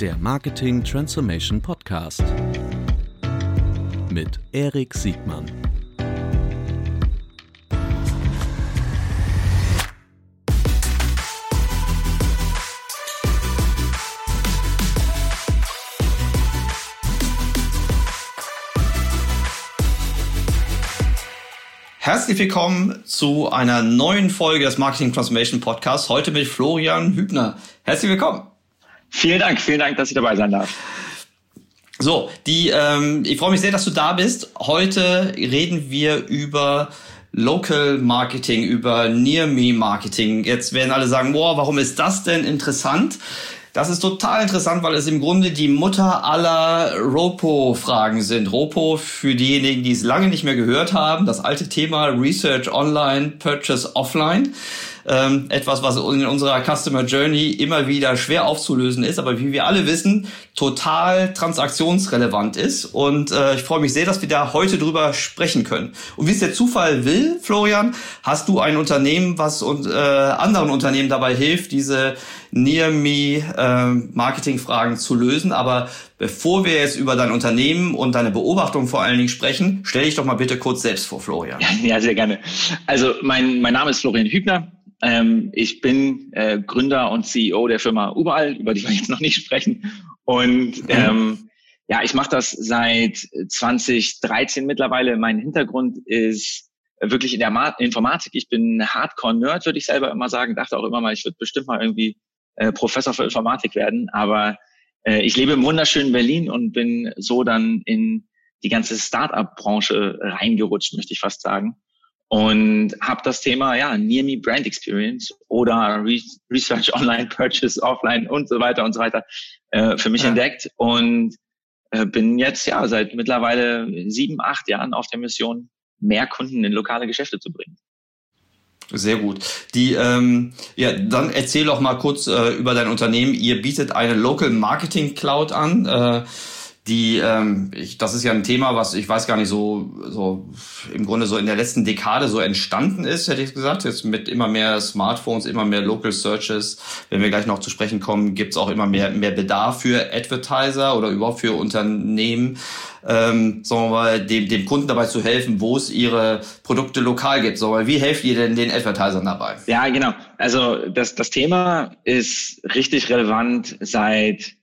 der Marketing Transformation Podcast mit Erik Siegmann. Herzlich willkommen zu einer neuen Folge des Marketing Transformation Podcasts. Heute mit Florian Hübner. Herzlich willkommen. Vielen Dank, vielen Dank, dass ich dabei sein darf. So, die, ähm, ich freue mich sehr, dass du da bist. Heute reden wir über Local Marketing, über Near Me Marketing. Jetzt werden alle sagen, boah, warum ist das denn interessant? Das ist total interessant, weil es im Grunde die Mutter aller Ropo-Fragen sind. Ropo für diejenigen, die es lange nicht mehr gehört haben, das alte Thema Research Online, Purchase Offline ähm, etwas, was in unserer Customer Journey immer wieder schwer aufzulösen ist, aber wie wir alle wissen, total transaktionsrelevant ist. Und äh, ich freue mich sehr, dass wir da heute drüber sprechen können. Und wie es der Zufall will, Florian, hast du ein Unternehmen, was und, äh, anderen Unternehmen dabei hilft, diese Near-Me-Marketing-Fragen äh, zu lösen. Aber bevor wir jetzt über dein Unternehmen und deine Beobachtung vor allen Dingen sprechen, stell dich doch mal bitte kurz selbst vor, Florian. Ja, sehr gerne. Also mein, mein Name ist Florian Hübner. Ähm, ich bin äh, Gründer und CEO der Firma Überall, über die wir jetzt noch nicht sprechen. Und mhm. ähm, ja, ich mache das seit 2013 mittlerweile. Mein Hintergrund ist wirklich in der Ma Informatik. Ich bin Hardcore-Nerd, würde ich selber immer sagen. Dachte auch immer mal, ich würde bestimmt mal irgendwie äh, Professor für Informatik werden. Aber äh, ich lebe im wunderschönen Berlin und bin so dann in die ganze Startup-Branche reingerutscht, möchte ich fast sagen und habe das Thema ja Near Me Brand Experience oder Re Research Online, Purchase Offline und so weiter und so weiter äh, für mich ja. entdeckt und äh, bin jetzt ja seit mittlerweile sieben, acht Jahren auf der Mission, mehr Kunden in lokale Geschäfte zu bringen. Sehr gut. Die, ähm, ja, dann erzähl doch mal kurz äh, über dein Unternehmen. Ihr bietet eine Local Marketing Cloud an. Äh, die, ähm, ich, das ist ja ein Thema, was ich weiß gar nicht so, so im Grunde so in der letzten Dekade so entstanden ist, hätte ich gesagt. Jetzt mit immer mehr Smartphones, immer mehr Local Searches. Wenn wir gleich noch zu sprechen kommen, gibt's auch immer mehr, mehr Bedarf für Advertiser oder überhaupt für Unternehmen, ähm, sagen wir mal, dem, dem Kunden dabei zu helfen, wo es ihre Produkte lokal gibt. So, wie helft ihr denn den Advertisern dabei? Ja, genau. Also das, das Thema ist richtig relevant seit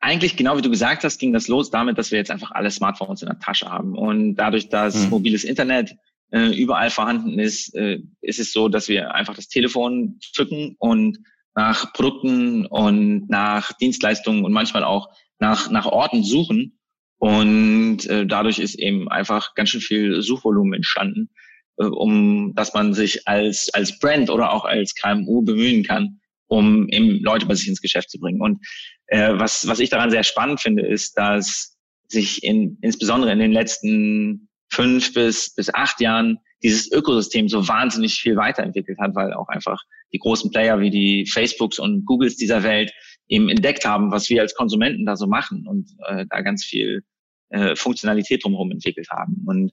eigentlich genau wie du gesagt hast, ging das los damit, dass wir jetzt einfach alle Smartphones in der Tasche haben. Und dadurch, dass mhm. mobiles Internet äh, überall vorhanden ist, äh, ist es so, dass wir einfach das Telefon zücken und nach Produkten und nach Dienstleistungen und manchmal auch nach, nach Orten suchen. Und äh, dadurch ist eben einfach ganz schön viel Suchvolumen entstanden, äh, um dass man sich als, als Brand oder auch als KMU bemühen kann, um eben Leute bei sich ins Geschäft zu bringen. Und äh, was, was ich daran sehr spannend finde, ist, dass sich in, insbesondere in den letzten fünf bis, bis acht Jahren dieses Ökosystem so wahnsinnig viel weiterentwickelt hat, weil auch einfach die großen Player wie die Facebooks und Googles dieser Welt eben entdeckt haben, was wir als Konsumenten da so machen und äh, da ganz viel äh, Funktionalität drumherum entwickelt haben. Und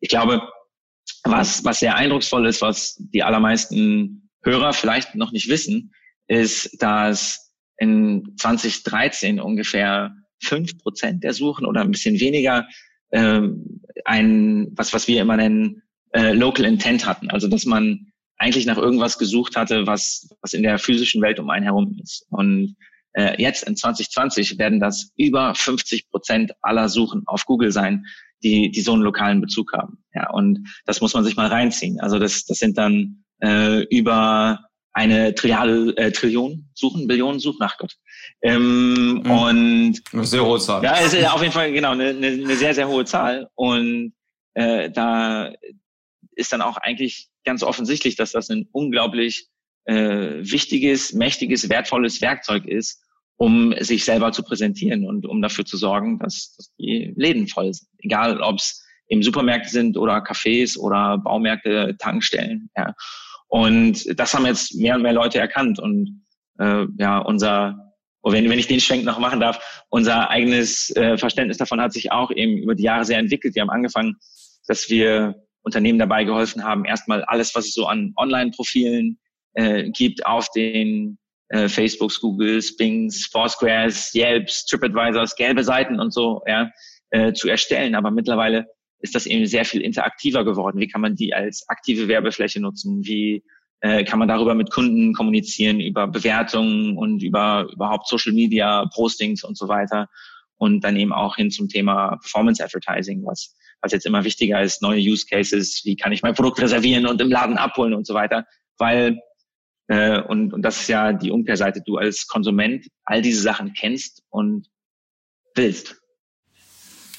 ich glaube, was, was sehr eindrucksvoll ist, was die allermeisten Hörer vielleicht noch nicht wissen, ist, dass in 2013 ungefähr fünf Prozent der Suchen oder ein bisschen weniger ähm, ein, was, was wir immer nennen, äh, Local Intent hatten. Also dass man eigentlich nach irgendwas gesucht hatte, was, was in der physischen Welt um einen herum ist. Und äh, jetzt in 2020 werden das über 50 Prozent aller Suchen auf Google sein, die, die so einen lokalen Bezug haben. Ja, und das muss man sich mal reinziehen. Also das, das sind dann äh, über eine Trial, äh, Trillion suchen, Billionen suchen, ach Gott. Ähm, mhm. Und eine sehr hohe Zahl. Ja, ist auf jeden Fall genau eine, eine, eine sehr, sehr hohe Zahl. Und äh, da ist dann auch eigentlich ganz offensichtlich, dass das ein unglaublich äh, wichtiges, mächtiges, wertvolles Werkzeug ist, um sich selber zu präsentieren und um dafür zu sorgen, dass, dass die Läden voll sind. Egal, ob es im Supermärkte sind oder Cafés oder Baumärkte, Tankstellen. Ja. Und das haben jetzt mehr und mehr Leute erkannt. Und äh, ja, unser, oh, wenn, wenn ich den Schwenk noch machen darf, unser eigenes äh, Verständnis davon hat sich auch eben über die Jahre sehr entwickelt. Wir haben angefangen, dass wir Unternehmen dabei geholfen haben, erstmal alles, was es so an Online-Profilen äh, gibt, auf den äh, Facebooks, Googles, Bings, Foursquares, Yelps, TripAdvisors, gelbe Seiten und so, ja, äh, zu erstellen. Aber mittlerweile ist das eben sehr viel interaktiver geworden. Wie kann man die als aktive Werbefläche nutzen? Wie äh, kann man darüber mit Kunden kommunizieren, über Bewertungen und über überhaupt Social Media, Postings und so weiter. Und dann eben auch hin zum Thema Performance Advertising, was, was jetzt immer wichtiger ist, neue Use Cases, wie kann ich mein Produkt reservieren und im Laden abholen und so weiter. Weil, äh, und, und das ist ja die Umkehrseite, du als Konsument all diese Sachen kennst und willst.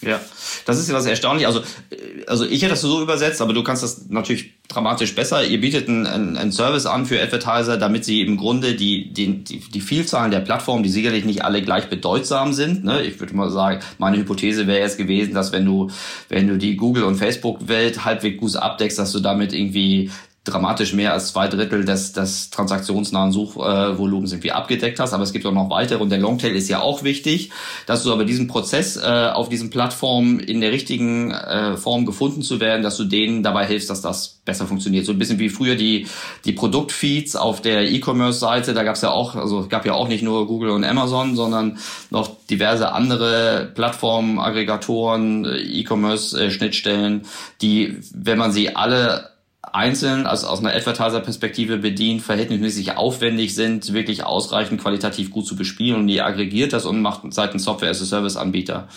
Ja, das ist ja das Erstaunliche. Also, äh, also ich hätte das so übersetzt, aber du kannst das natürlich dramatisch besser. Ihr bietet einen, einen Service an für Advertiser, damit sie im Grunde die, die, die, die Vielzahlen der Plattformen, die sicherlich nicht alle gleich bedeutsam sind. Ne? Ich würde mal sagen, meine Hypothese wäre jetzt gewesen, dass wenn du, wenn du die Google- und Facebook-Welt halbwegs gut abdeckst, dass du damit irgendwie dramatisch mehr als zwei Drittel des, des transaktionsnahen Suchvolumens irgendwie abgedeckt hast. Aber es gibt auch noch weitere und der Longtail ist ja auch wichtig, dass du aber diesen Prozess äh, auf diesen Plattformen in der richtigen äh, Form gefunden zu werden, dass du denen dabei hilfst, dass das besser funktioniert. So ein bisschen wie früher die, die Produktfeeds auf der E-Commerce-Seite. Da gab es ja auch, also gab ja auch nicht nur Google und Amazon, sondern noch diverse andere Plattformen, Aggregatoren, E-Commerce-Schnittstellen, die, wenn man sie alle einzeln, also aus einer Advertiser-Perspektive bedient, verhältnismäßig aufwendig sind, wirklich ausreichend qualitativ gut zu bespielen und die aggregiert das und macht seitens Software-as-a-Service-Anbieter.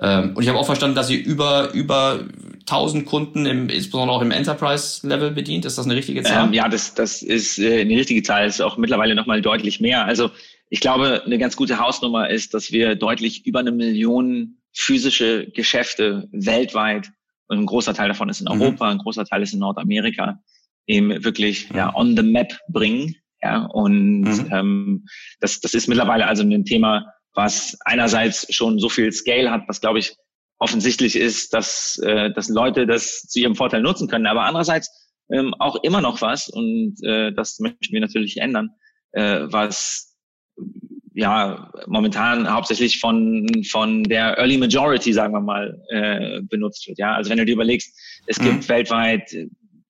Ähm, und ich habe auch verstanden, dass sie über, über 1000 Kunden, im, insbesondere auch im Enterprise-Level bedient. Ist das eine richtige Zahl? Ähm, ja, das, das ist äh, eine richtige Zahl, ist auch mittlerweile nochmal deutlich mehr. Also ich glaube, eine ganz gute Hausnummer ist, dass wir deutlich über eine Million physische Geschäfte weltweit ein großer Teil davon ist in mhm. Europa, mhm. ein großer Teil ist in Nordamerika, eben wirklich ja, on the map bringen. Ja, und mhm. ähm, das, das ist mittlerweile also ein Thema, was einerseits schon so viel Scale hat, was glaube ich offensichtlich ist, dass, äh, dass Leute das zu ihrem Vorteil nutzen können, aber andererseits ähm, auch immer noch was und äh, das möchten wir natürlich ändern, äh, was ja momentan hauptsächlich von von der Early Majority, sagen wir mal, äh, benutzt wird. Ja, also wenn du dir überlegst, es mhm. gibt weltweit,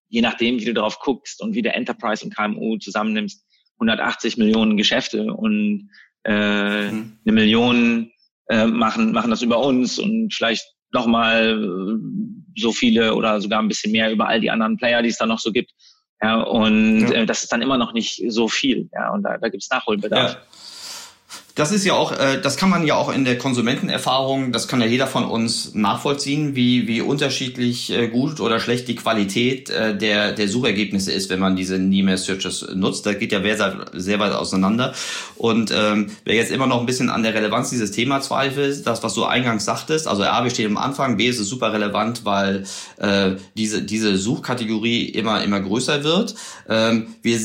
je nachdem, wie du darauf guckst und wie der Enterprise und KMU zusammennimmst, 180 Millionen Geschäfte und äh, mhm. eine Million äh, machen machen das über uns und vielleicht nochmal so viele oder sogar ein bisschen mehr über all die anderen Player, die es da noch so gibt. Ja, und ja. Äh, das ist dann immer noch nicht so viel. Ja, und da, da gibt es Nachholbedarf. Ja. Das ist ja auch, äh, das kann man ja auch in der Konsumentenerfahrung, das kann ja jeder von uns nachvollziehen, wie, wie unterschiedlich äh, gut oder schlecht die Qualität äh, der, der Suchergebnisse ist, wenn man diese Nime Searches nutzt. Da geht ja sehr, sehr weit auseinander. Und ähm, wer jetzt immer noch ein bisschen an der Relevanz dieses Thema zweifelt, das, was du eingangs sagtest, also A, wir stehen am Anfang, B, ist es super relevant, weil äh, diese, diese Suchkategorie immer, immer größer wird. Ähm, wir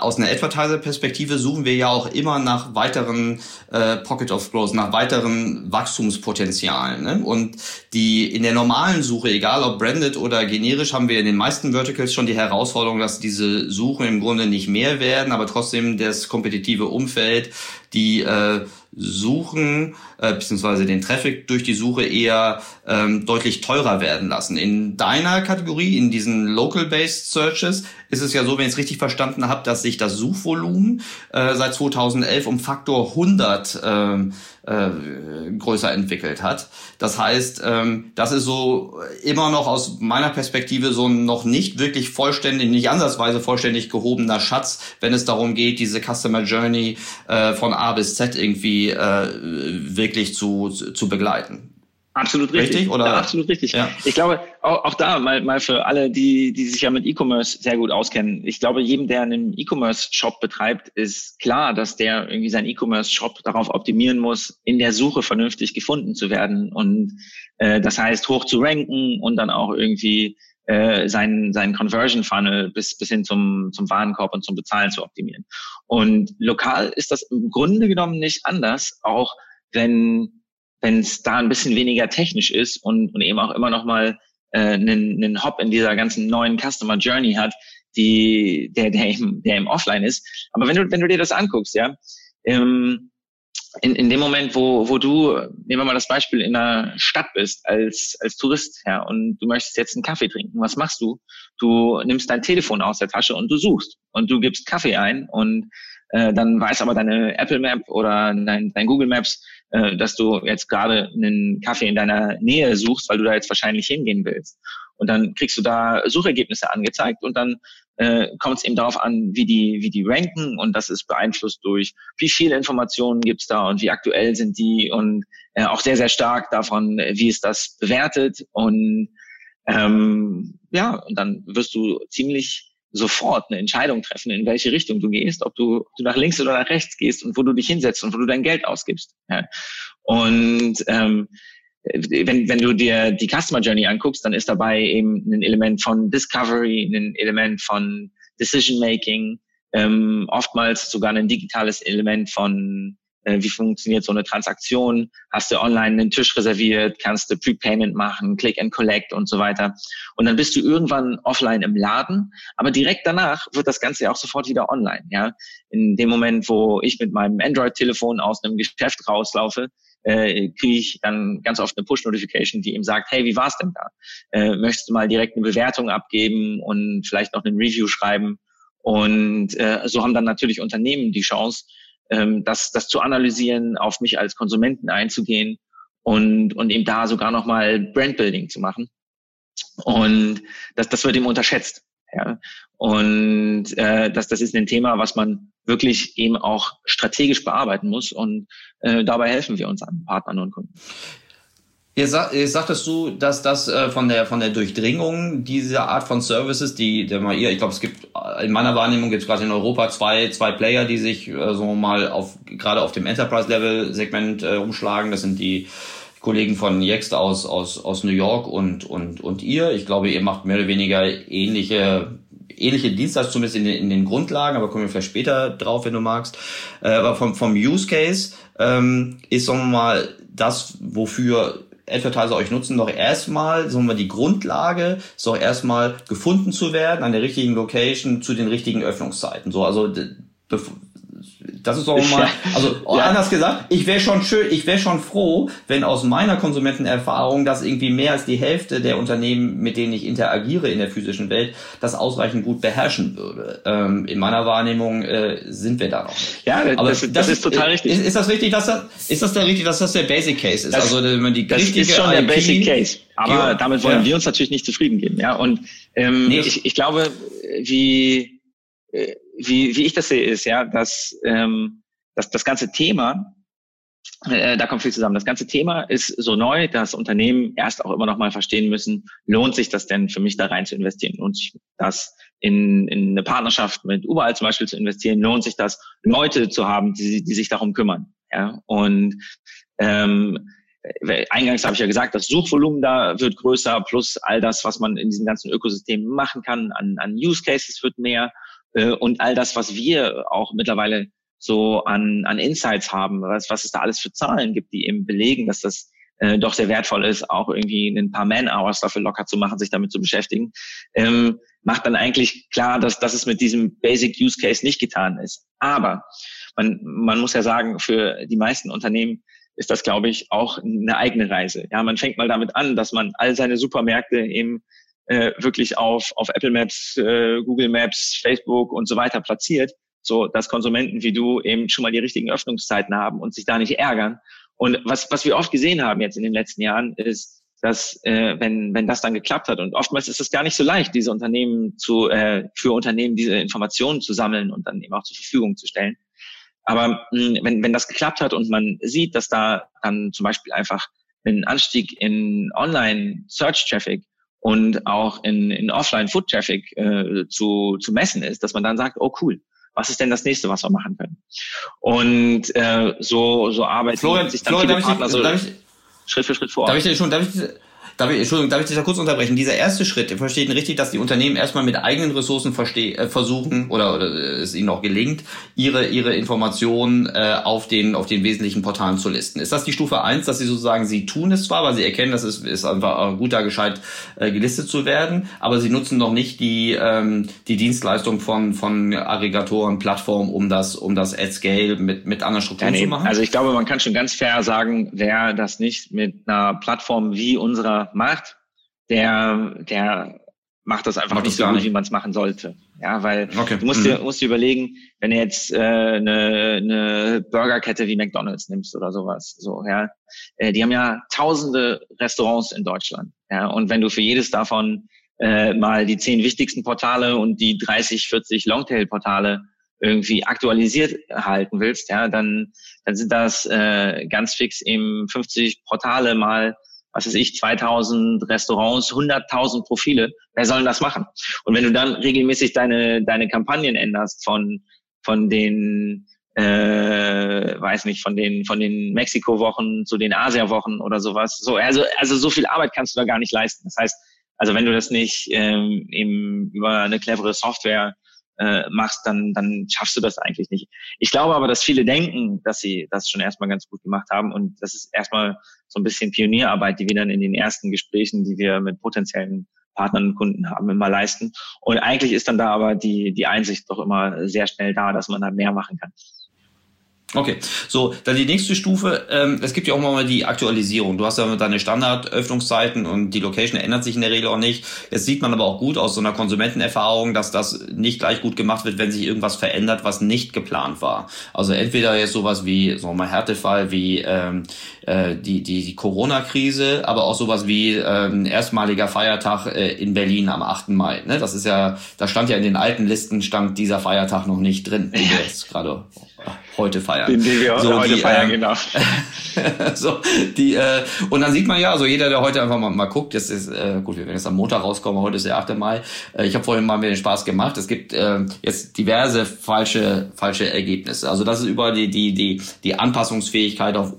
aus einer Advertiser-Perspektive suchen wir ja auch immer nach weiteren äh, Pocket of Growth, nach weiteren Wachstumspotenzialen. Ne? Und die in der normalen Suche, egal ob branded oder generisch, haben wir in den meisten Verticals schon die Herausforderung, dass diese Suchen im Grunde nicht mehr werden, aber trotzdem das kompetitive Umfeld, die äh, Suchen äh, beziehungsweise den Traffic durch die Suche eher ähm, deutlich teurer werden lassen. In deiner Kategorie, in diesen Local-Based Searches, ist es ja so, wenn ich es richtig verstanden habe, dass sich das Suchvolumen äh, seit 2011 um Faktor 100 ähm, äh, größer entwickelt hat. Das heißt, ähm, das ist so immer noch aus meiner Perspektive so ein noch nicht wirklich vollständig, nicht ansatzweise vollständig gehobener Schatz, wenn es darum geht, diese Customer Journey äh, von A bis Z irgendwie äh, wirklich zu, zu begleiten. Absolut richtig. richtig oder? Ja, absolut richtig. Ja. Ich glaube, auch, auch da mal, mal für alle, die, die sich ja mit E-Commerce sehr gut auskennen. Ich glaube, jedem, der einen E-Commerce-Shop betreibt, ist klar, dass der irgendwie seinen E-Commerce-Shop darauf optimieren muss, in der Suche vernünftig gefunden zu werden. Und äh, das heißt, hoch zu ranken und dann auch irgendwie äh, seinen, seinen Conversion Funnel bis, bis hin zum, zum Warenkorb und zum Bezahlen zu optimieren. Und lokal ist das im Grunde genommen nicht anders, auch wenn wenn es da ein bisschen weniger technisch ist und, und eben auch immer noch mal äh, einen, einen Hop in dieser ganzen neuen Customer Journey hat, die der der im, der im Offline ist. Aber wenn du wenn du dir das anguckst, ja, ähm, in, in dem Moment, wo, wo du, nehmen wir mal das Beispiel, in einer Stadt bist als, als Tourist, ja, und du möchtest jetzt einen Kaffee trinken, was machst du? Du nimmst dein Telefon aus der Tasche und du suchst und du gibst Kaffee ein und äh, dann weiß aber deine Apple Map oder dein, dein Google Maps, äh, dass du jetzt gerade einen Kaffee in deiner Nähe suchst, weil du da jetzt wahrscheinlich hingehen willst. Und dann kriegst du da Suchergebnisse angezeigt und dann äh, kommt es eben darauf an, wie die, wie die ranken und das ist beeinflusst durch, wie viele Informationen gibt's da und wie aktuell sind die und äh, auch sehr, sehr stark davon, wie ist das bewertet und ähm, ja, und dann wirst du ziemlich sofort eine Entscheidung treffen, in welche Richtung du gehst, ob du, ob du nach links oder nach rechts gehst und wo du dich hinsetzt und wo du dein Geld ausgibst. Ja. Und ähm, wenn, wenn du dir die Customer Journey anguckst, dann ist dabei eben ein Element von Discovery, ein Element von Decision Making, ähm, oftmals sogar ein digitales Element von äh, wie funktioniert so eine Transaktion, hast du online einen Tisch reserviert, kannst du Prepayment machen, Click and Collect und so weiter. Und dann bist du irgendwann offline im Laden, aber direkt danach wird das Ganze ja auch sofort wieder online. Ja, in dem Moment, wo ich mit meinem Android-Telefon aus einem Geschäft rauslaufe, äh, kriege ich dann ganz oft eine Push-Notification, die ihm sagt, hey, wie war's denn da? Äh, möchtest du mal direkt eine Bewertung abgeben und vielleicht noch einen Review schreiben? Und äh, so haben dann natürlich Unternehmen die Chance, ähm, das, das zu analysieren, auf mich als Konsumenten einzugehen und, und eben da sogar nochmal Brandbuilding zu machen. Und das, das wird ihm unterschätzt. Ja. Und äh, das, das ist ein Thema, was man wirklich eben auch strategisch bearbeiten muss. Und äh, dabei helfen wir uns an Partnern und Kunden. Jetzt, jetzt sagtest du, dass das äh, von der von der Durchdringung dieser Art von Services, die der mal ihr, ich glaube, es gibt in meiner Wahrnehmung gibt es gerade in Europa zwei zwei Player, die sich äh, so mal auf gerade auf dem Enterprise Level Segment äh, umschlagen. Das sind die Kollegen von Yext aus aus aus New York und und und ihr. Ich glaube, ihr macht mehr oder weniger ähnliche ähnliche Dienstleistungen zumindest in den, in den Grundlagen, aber kommen wir vielleicht später drauf, wenn du magst. Äh, aber vom vom Use Case ähm, ist sagen wir mal das, wofür Advertiser euch nutzen, doch erstmal, sagen wir, die Grundlage ist doch erstmal gefunden zu werden an der richtigen Location zu den richtigen Öffnungszeiten. So, also das ist doch mal, also ja. anders gesagt, ich wäre schon schön, ich wäre schon froh, wenn aus meiner Konsumentenerfahrung, dass irgendwie mehr als die Hälfte der Unternehmen, mit denen ich interagiere in der physischen Welt, das ausreichend gut beherrschen würde. Ähm, in meiner Wahrnehmung äh, sind wir da noch. Ja, Aber das, das, das ist, total richtig. Ist, ist, das richtig, dass das, ist das der richtig, dass das der Basic Case ist? Das, also wenn man die das ist schon IP, der Basic Case. Aber ja, damit wollen ja. wir uns natürlich nicht zufrieden geben. Ja, und ähm, nee. ich, ich glaube, wie äh, wie, wie ich das sehe, ist ja, dass, ähm, dass das ganze Thema, äh, da kommt viel zusammen. Das ganze Thema ist so neu, dass Unternehmen erst auch immer noch mal verstehen müssen, lohnt sich das denn für mich da rein zu investieren? Lohnt sich das in, in eine Partnerschaft mit Überall zum Beispiel zu investieren? Lohnt sich das, Leute zu haben, die, die sich darum kümmern? Ja, und ähm, Eingangs habe ich ja gesagt, das Suchvolumen da wird größer, plus all das, was man in diesem ganzen Ökosystem machen kann, an, an Use Cases wird mehr. Äh, und all das, was wir auch mittlerweile so an, an Insights haben, was, was es da alles für Zahlen gibt, die eben belegen, dass das äh, doch sehr wertvoll ist, auch irgendwie ein paar Man-Hours dafür locker zu machen, sich damit zu beschäftigen, ähm, macht dann eigentlich klar, dass, dass es mit diesem Basic Use Case nicht getan ist. Aber man, man muss ja sagen, für die meisten Unternehmen ist das, glaube ich, auch eine eigene Reise. Ja, man fängt mal damit an, dass man all seine Supermärkte eben äh, wirklich auf, auf Apple Maps, äh, Google Maps, Facebook und so weiter platziert, so dass Konsumenten wie du eben schon mal die richtigen Öffnungszeiten haben und sich da nicht ärgern. Und was, was wir oft gesehen haben jetzt in den letzten Jahren, ist, dass äh, wenn, wenn das dann geklappt hat, und oftmals ist es gar nicht so leicht, diese Unternehmen zu, äh, für Unternehmen diese Informationen zu sammeln und dann eben auch zur Verfügung zu stellen. Aber mh, wenn, wenn das geklappt hat und man sieht, dass da dann zum Beispiel einfach ein Anstieg in Online-Search-Traffic und auch in, in Offline-Foot-Traffic äh, zu, zu messen ist, dass man dann sagt, oh cool, was ist denn das nächste, was wir machen können? Und äh, so, so arbeiten Florian, sich dann Florian, viele Partner so Schritt für Schritt vor. Darf ich, schon, darf ich, Darf ich, Entschuldigung, darf ich dich da kurz unterbrechen? Dieser erste Schritt, versteht ihn richtig, dass die Unternehmen erstmal mit eigenen Ressourcen äh, versuchen oder, oder es ihnen auch gelingt, ihre, ihre Informationen äh, auf, den, auf den wesentlichen Portalen zu listen. Ist das die Stufe eins, dass sie sozusagen, sie tun es zwar, weil sie erkennen, dass es ist einfach gut da gescheit äh, gelistet zu werden, aber sie nutzen noch nicht die, ähm, die Dienstleistung von, von Aggregatoren, Plattformen, um das, um das at scale mit, mit anderen Strukturen ja, zu machen? Also ich glaube, man kann schon ganz fair sagen, wer das nicht mit einer Plattform wie unserer macht, der, der macht das einfach macht nicht so gut, nicht. wie man es machen sollte. Ja, weil okay. du musst, mhm. dir, musst dir überlegen, wenn du jetzt äh, eine, eine Burgerkette wie McDonalds nimmst oder sowas, so, ja, äh, die haben ja tausende Restaurants in Deutschland. Ja, und wenn du für jedes davon äh, mal die zehn wichtigsten Portale und die 30, 40 Longtail-Portale irgendwie aktualisiert halten willst, ja, dann, dann sind das äh, ganz fix eben 50 Portale mal was weiß ich, 2000 Restaurants, 100.000 Profile. Wer soll denn das machen? Und wenn du dann regelmäßig deine, deine Kampagnen änderst von, von den, äh, weiß nicht, von den, von den Mexiko-Wochen zu den Asia-Wochen oder sowas. So, also, also so viel Arbeit kannst du da gar nicht leisten. Das heißt, also wenn du das nicht ähm, eben über eine clevere Software äh, machst, dann, dann schaffst du das eigentlich nicht. Ich glaube aber, dass viele denken, dass sie das schon erstmal ganz gut gemacht haben und das ist erstmal so ein bisschen Pionierarbeit, die wir dann in den ersten Gesprächen, die wir mit potenziellen Partnern und Kunden haben, immer leisten. Und eigentlich ist dann da aber die, die Einsicht doch immer sehr schnell da, dass man da mehr machen kann. Okay, so, dann die nächste Stufe. Ähm, es gibt ja auch mal die Aktualisierung. Du hast ja deine Standardöffnungszeiten und die Location ändert sich in der Regel auch nicht. Jetzt sieht man aber auch gut aus so einer Konsumentenerfahrung, dass das nicht gleich gut gemacht wird, wenn sich irgendwas verändert, was nicht geplant war. Also entweder jetzt sowas wie, so mal Härtefall wie ähm, äh, die, die, die Corona-Krise, aber auch sowas wie ähm, erstmaliger Feiertag äh, in Berlin am 8. Mai. Ne? Das ist ja, da stand ja in den alten Listen, stand dieser Feiertag noch nicht drin, den wir jetzt gerade heute feiern. Den, den wir so, heute die, feiern, ähm, genau. so, die, äh, und dann sieht man ja, also jeder, der heute einfach mal, mal guckt, jetzt ist, äh, gut, wir werden jetzt am Montag rauskommen, heute ist der 8. Mai. Äh, ich habe vorhin mal mir den Spaß gemacht. Es gibt äh, jetzt diverse falsche, falsche Ergebnisse. Also das ist über die, die, die, die Anpassungsfähigkeit auf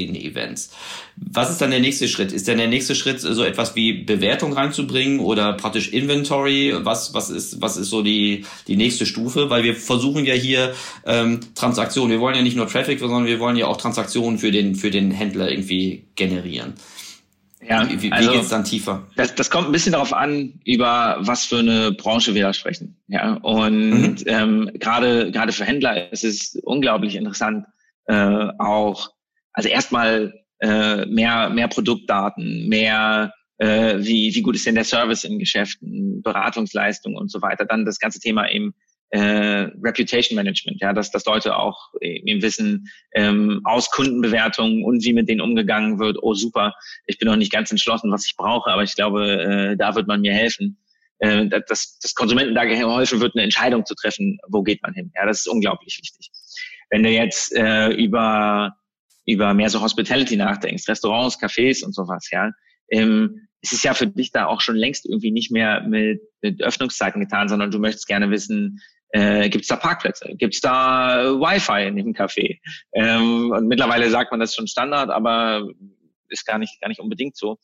unvorhergesehene Events. Was ist dann der nächste Schritt? Ist dann der nächste Schritt so etwas wie Bewertung reinzubringen oder praktisch Inventory? Was, was ist, was ist so die, die nächste Stufe? Weil wir versuchen ja hier ähm, Transaktionen. Wir wollen ja nicht nur Traffic, sondern wir wollen ja auch Transaktionen für den, für den Händler irgendwie generieren. Ja, wie, wie also, geht's dann tiefer? Das, das kommt ein bisschen darauf an, über was für eine Branche wir da sprechen. Ja, und mhm. ähm, gerade gerade für Händler ist es unglaublich interessant, äh, auch also erstmal äh, mehr, mehr Produktdaten, mehr äh, wie, wie gut ist denn der Service in Geschäften, Beratungsleistung und so weiter. Dann das ganze Thema eben äh, Reputation Management, ja, dass, dass Leute auch eben wissen ähm, aus Kundenbewertungen und wie mit denen umgegangen wird. Oh super, ich bin noch nicht ganz entschlossen, was ich brauche, aber ich glaube, äh, da wird man mir helfen. Äh, dass, dass Konsumenten da geholfen wird, eine Entscheidung zu treffen, wo geht man hin. Ja, das ist unglaublich wichtig. Wenn du jetzt äh, über über mehr so Hospitality nachdenkst, Restaurants, Cafés und sowas, ja, ähm, es ist ja für dich da auch schon längst irgendwie nicht mehr mit, mit Öffnungszeiten getan, sondern du möchtest gerne wissen, äh, gibt es da Parkplätze? Gibt es da Wi-Fi in dem Café? Ähm, und mittlerweile sagt man das schon Standard, aber ist gar nicht, gar nicht unbedingt so.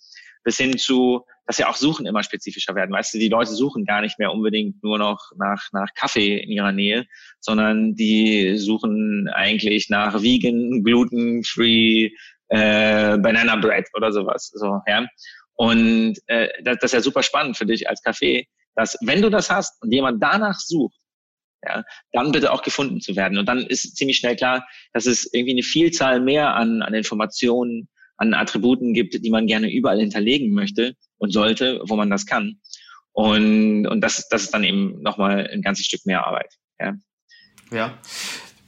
Bis hin zu, dass ja auch Suchen immer spezifischer werden. Weißt du, die Leute suchen gar nicht mehr unbedingt nur noch nach, nach Kaffee in ihrer Nähe, sondern die suchen eigentlich nach vegan, gluten-free, äh, Banana Bread oder sowas. So, ja. Und äh, das, das ist ja super spannend für dich als Kaffee, dass wenn du das hast und jemand danach sucht, ja, dann bitte auch gefunden zu werden. Und dann ist ziemlich schnell klar, dass es irgendwie eine Vielzahl mehr an, an Informationen, an Attributen gibt, die man gerne überall hinterlegen möchte und sollte, wo man das kann. Und, und das, das ist dann eben nochmal ein ganzes Stück mehr Arbeit. Ja. ja.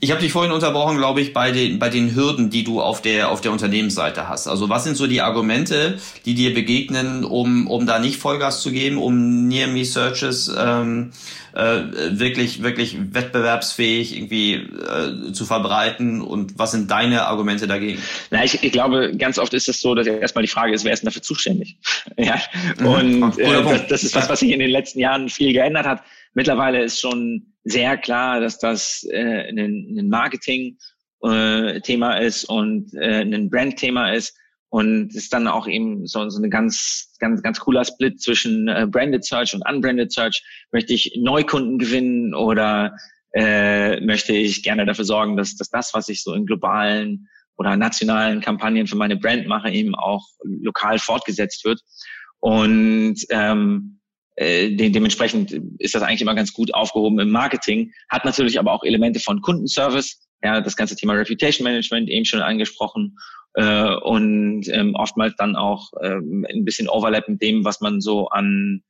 Ich habe dich vorhin unterbrochen, glaube ich, bei den, bei den Hürden, die du auf der, auf der Unternehmensseite hast. Also was sind so die Argumente, die dir begegnen, um, um da nicht Vollgas zu geben, um Near-Me-Searches ähm, äh, wirklich, wirklich wettbewerbsfähig irgendwie äh, zu verbreiten? Und was sind deine Argumente dagegen? Na, ich, ich glaube, ganz oft ist es so, dass erstmal die Frage ist, wer ist denn dafür zuständig? ja. Mhm. Und äh, das, das ist was, was sich in den letzten Jahren viel geändert hat. Mittlerweile ist schon sehr klar, dass das äh, ein, ein Marketing-Thema äh, ist und äh, ein Brand-Thema ist. Und ist dann auch eben so, so eine ganz, ganz, ganz cooler Split zwischen äh, Branded Search und Unbranded Search. Möchte ich Neukunden gewinnen oder äh, möchte ich gerne dafür sorgen, dass, dass das, was ich so in globalen oder nationalen Kampagnen für meine Brand mache, eben auch lokal fortgesetzt wird. Und ähm, äh, de dementsprechend ist das eigentlich immer ganz gut aufgehoben im Marketing, hat natürlich aber auch Elemente von Kundenservice, ja, das ganze Thema Reputation Management eben schon angesprochen. Äh, und ähm, oftmals dann auch ähm, ein bisschen Overlap mit dem, was man so an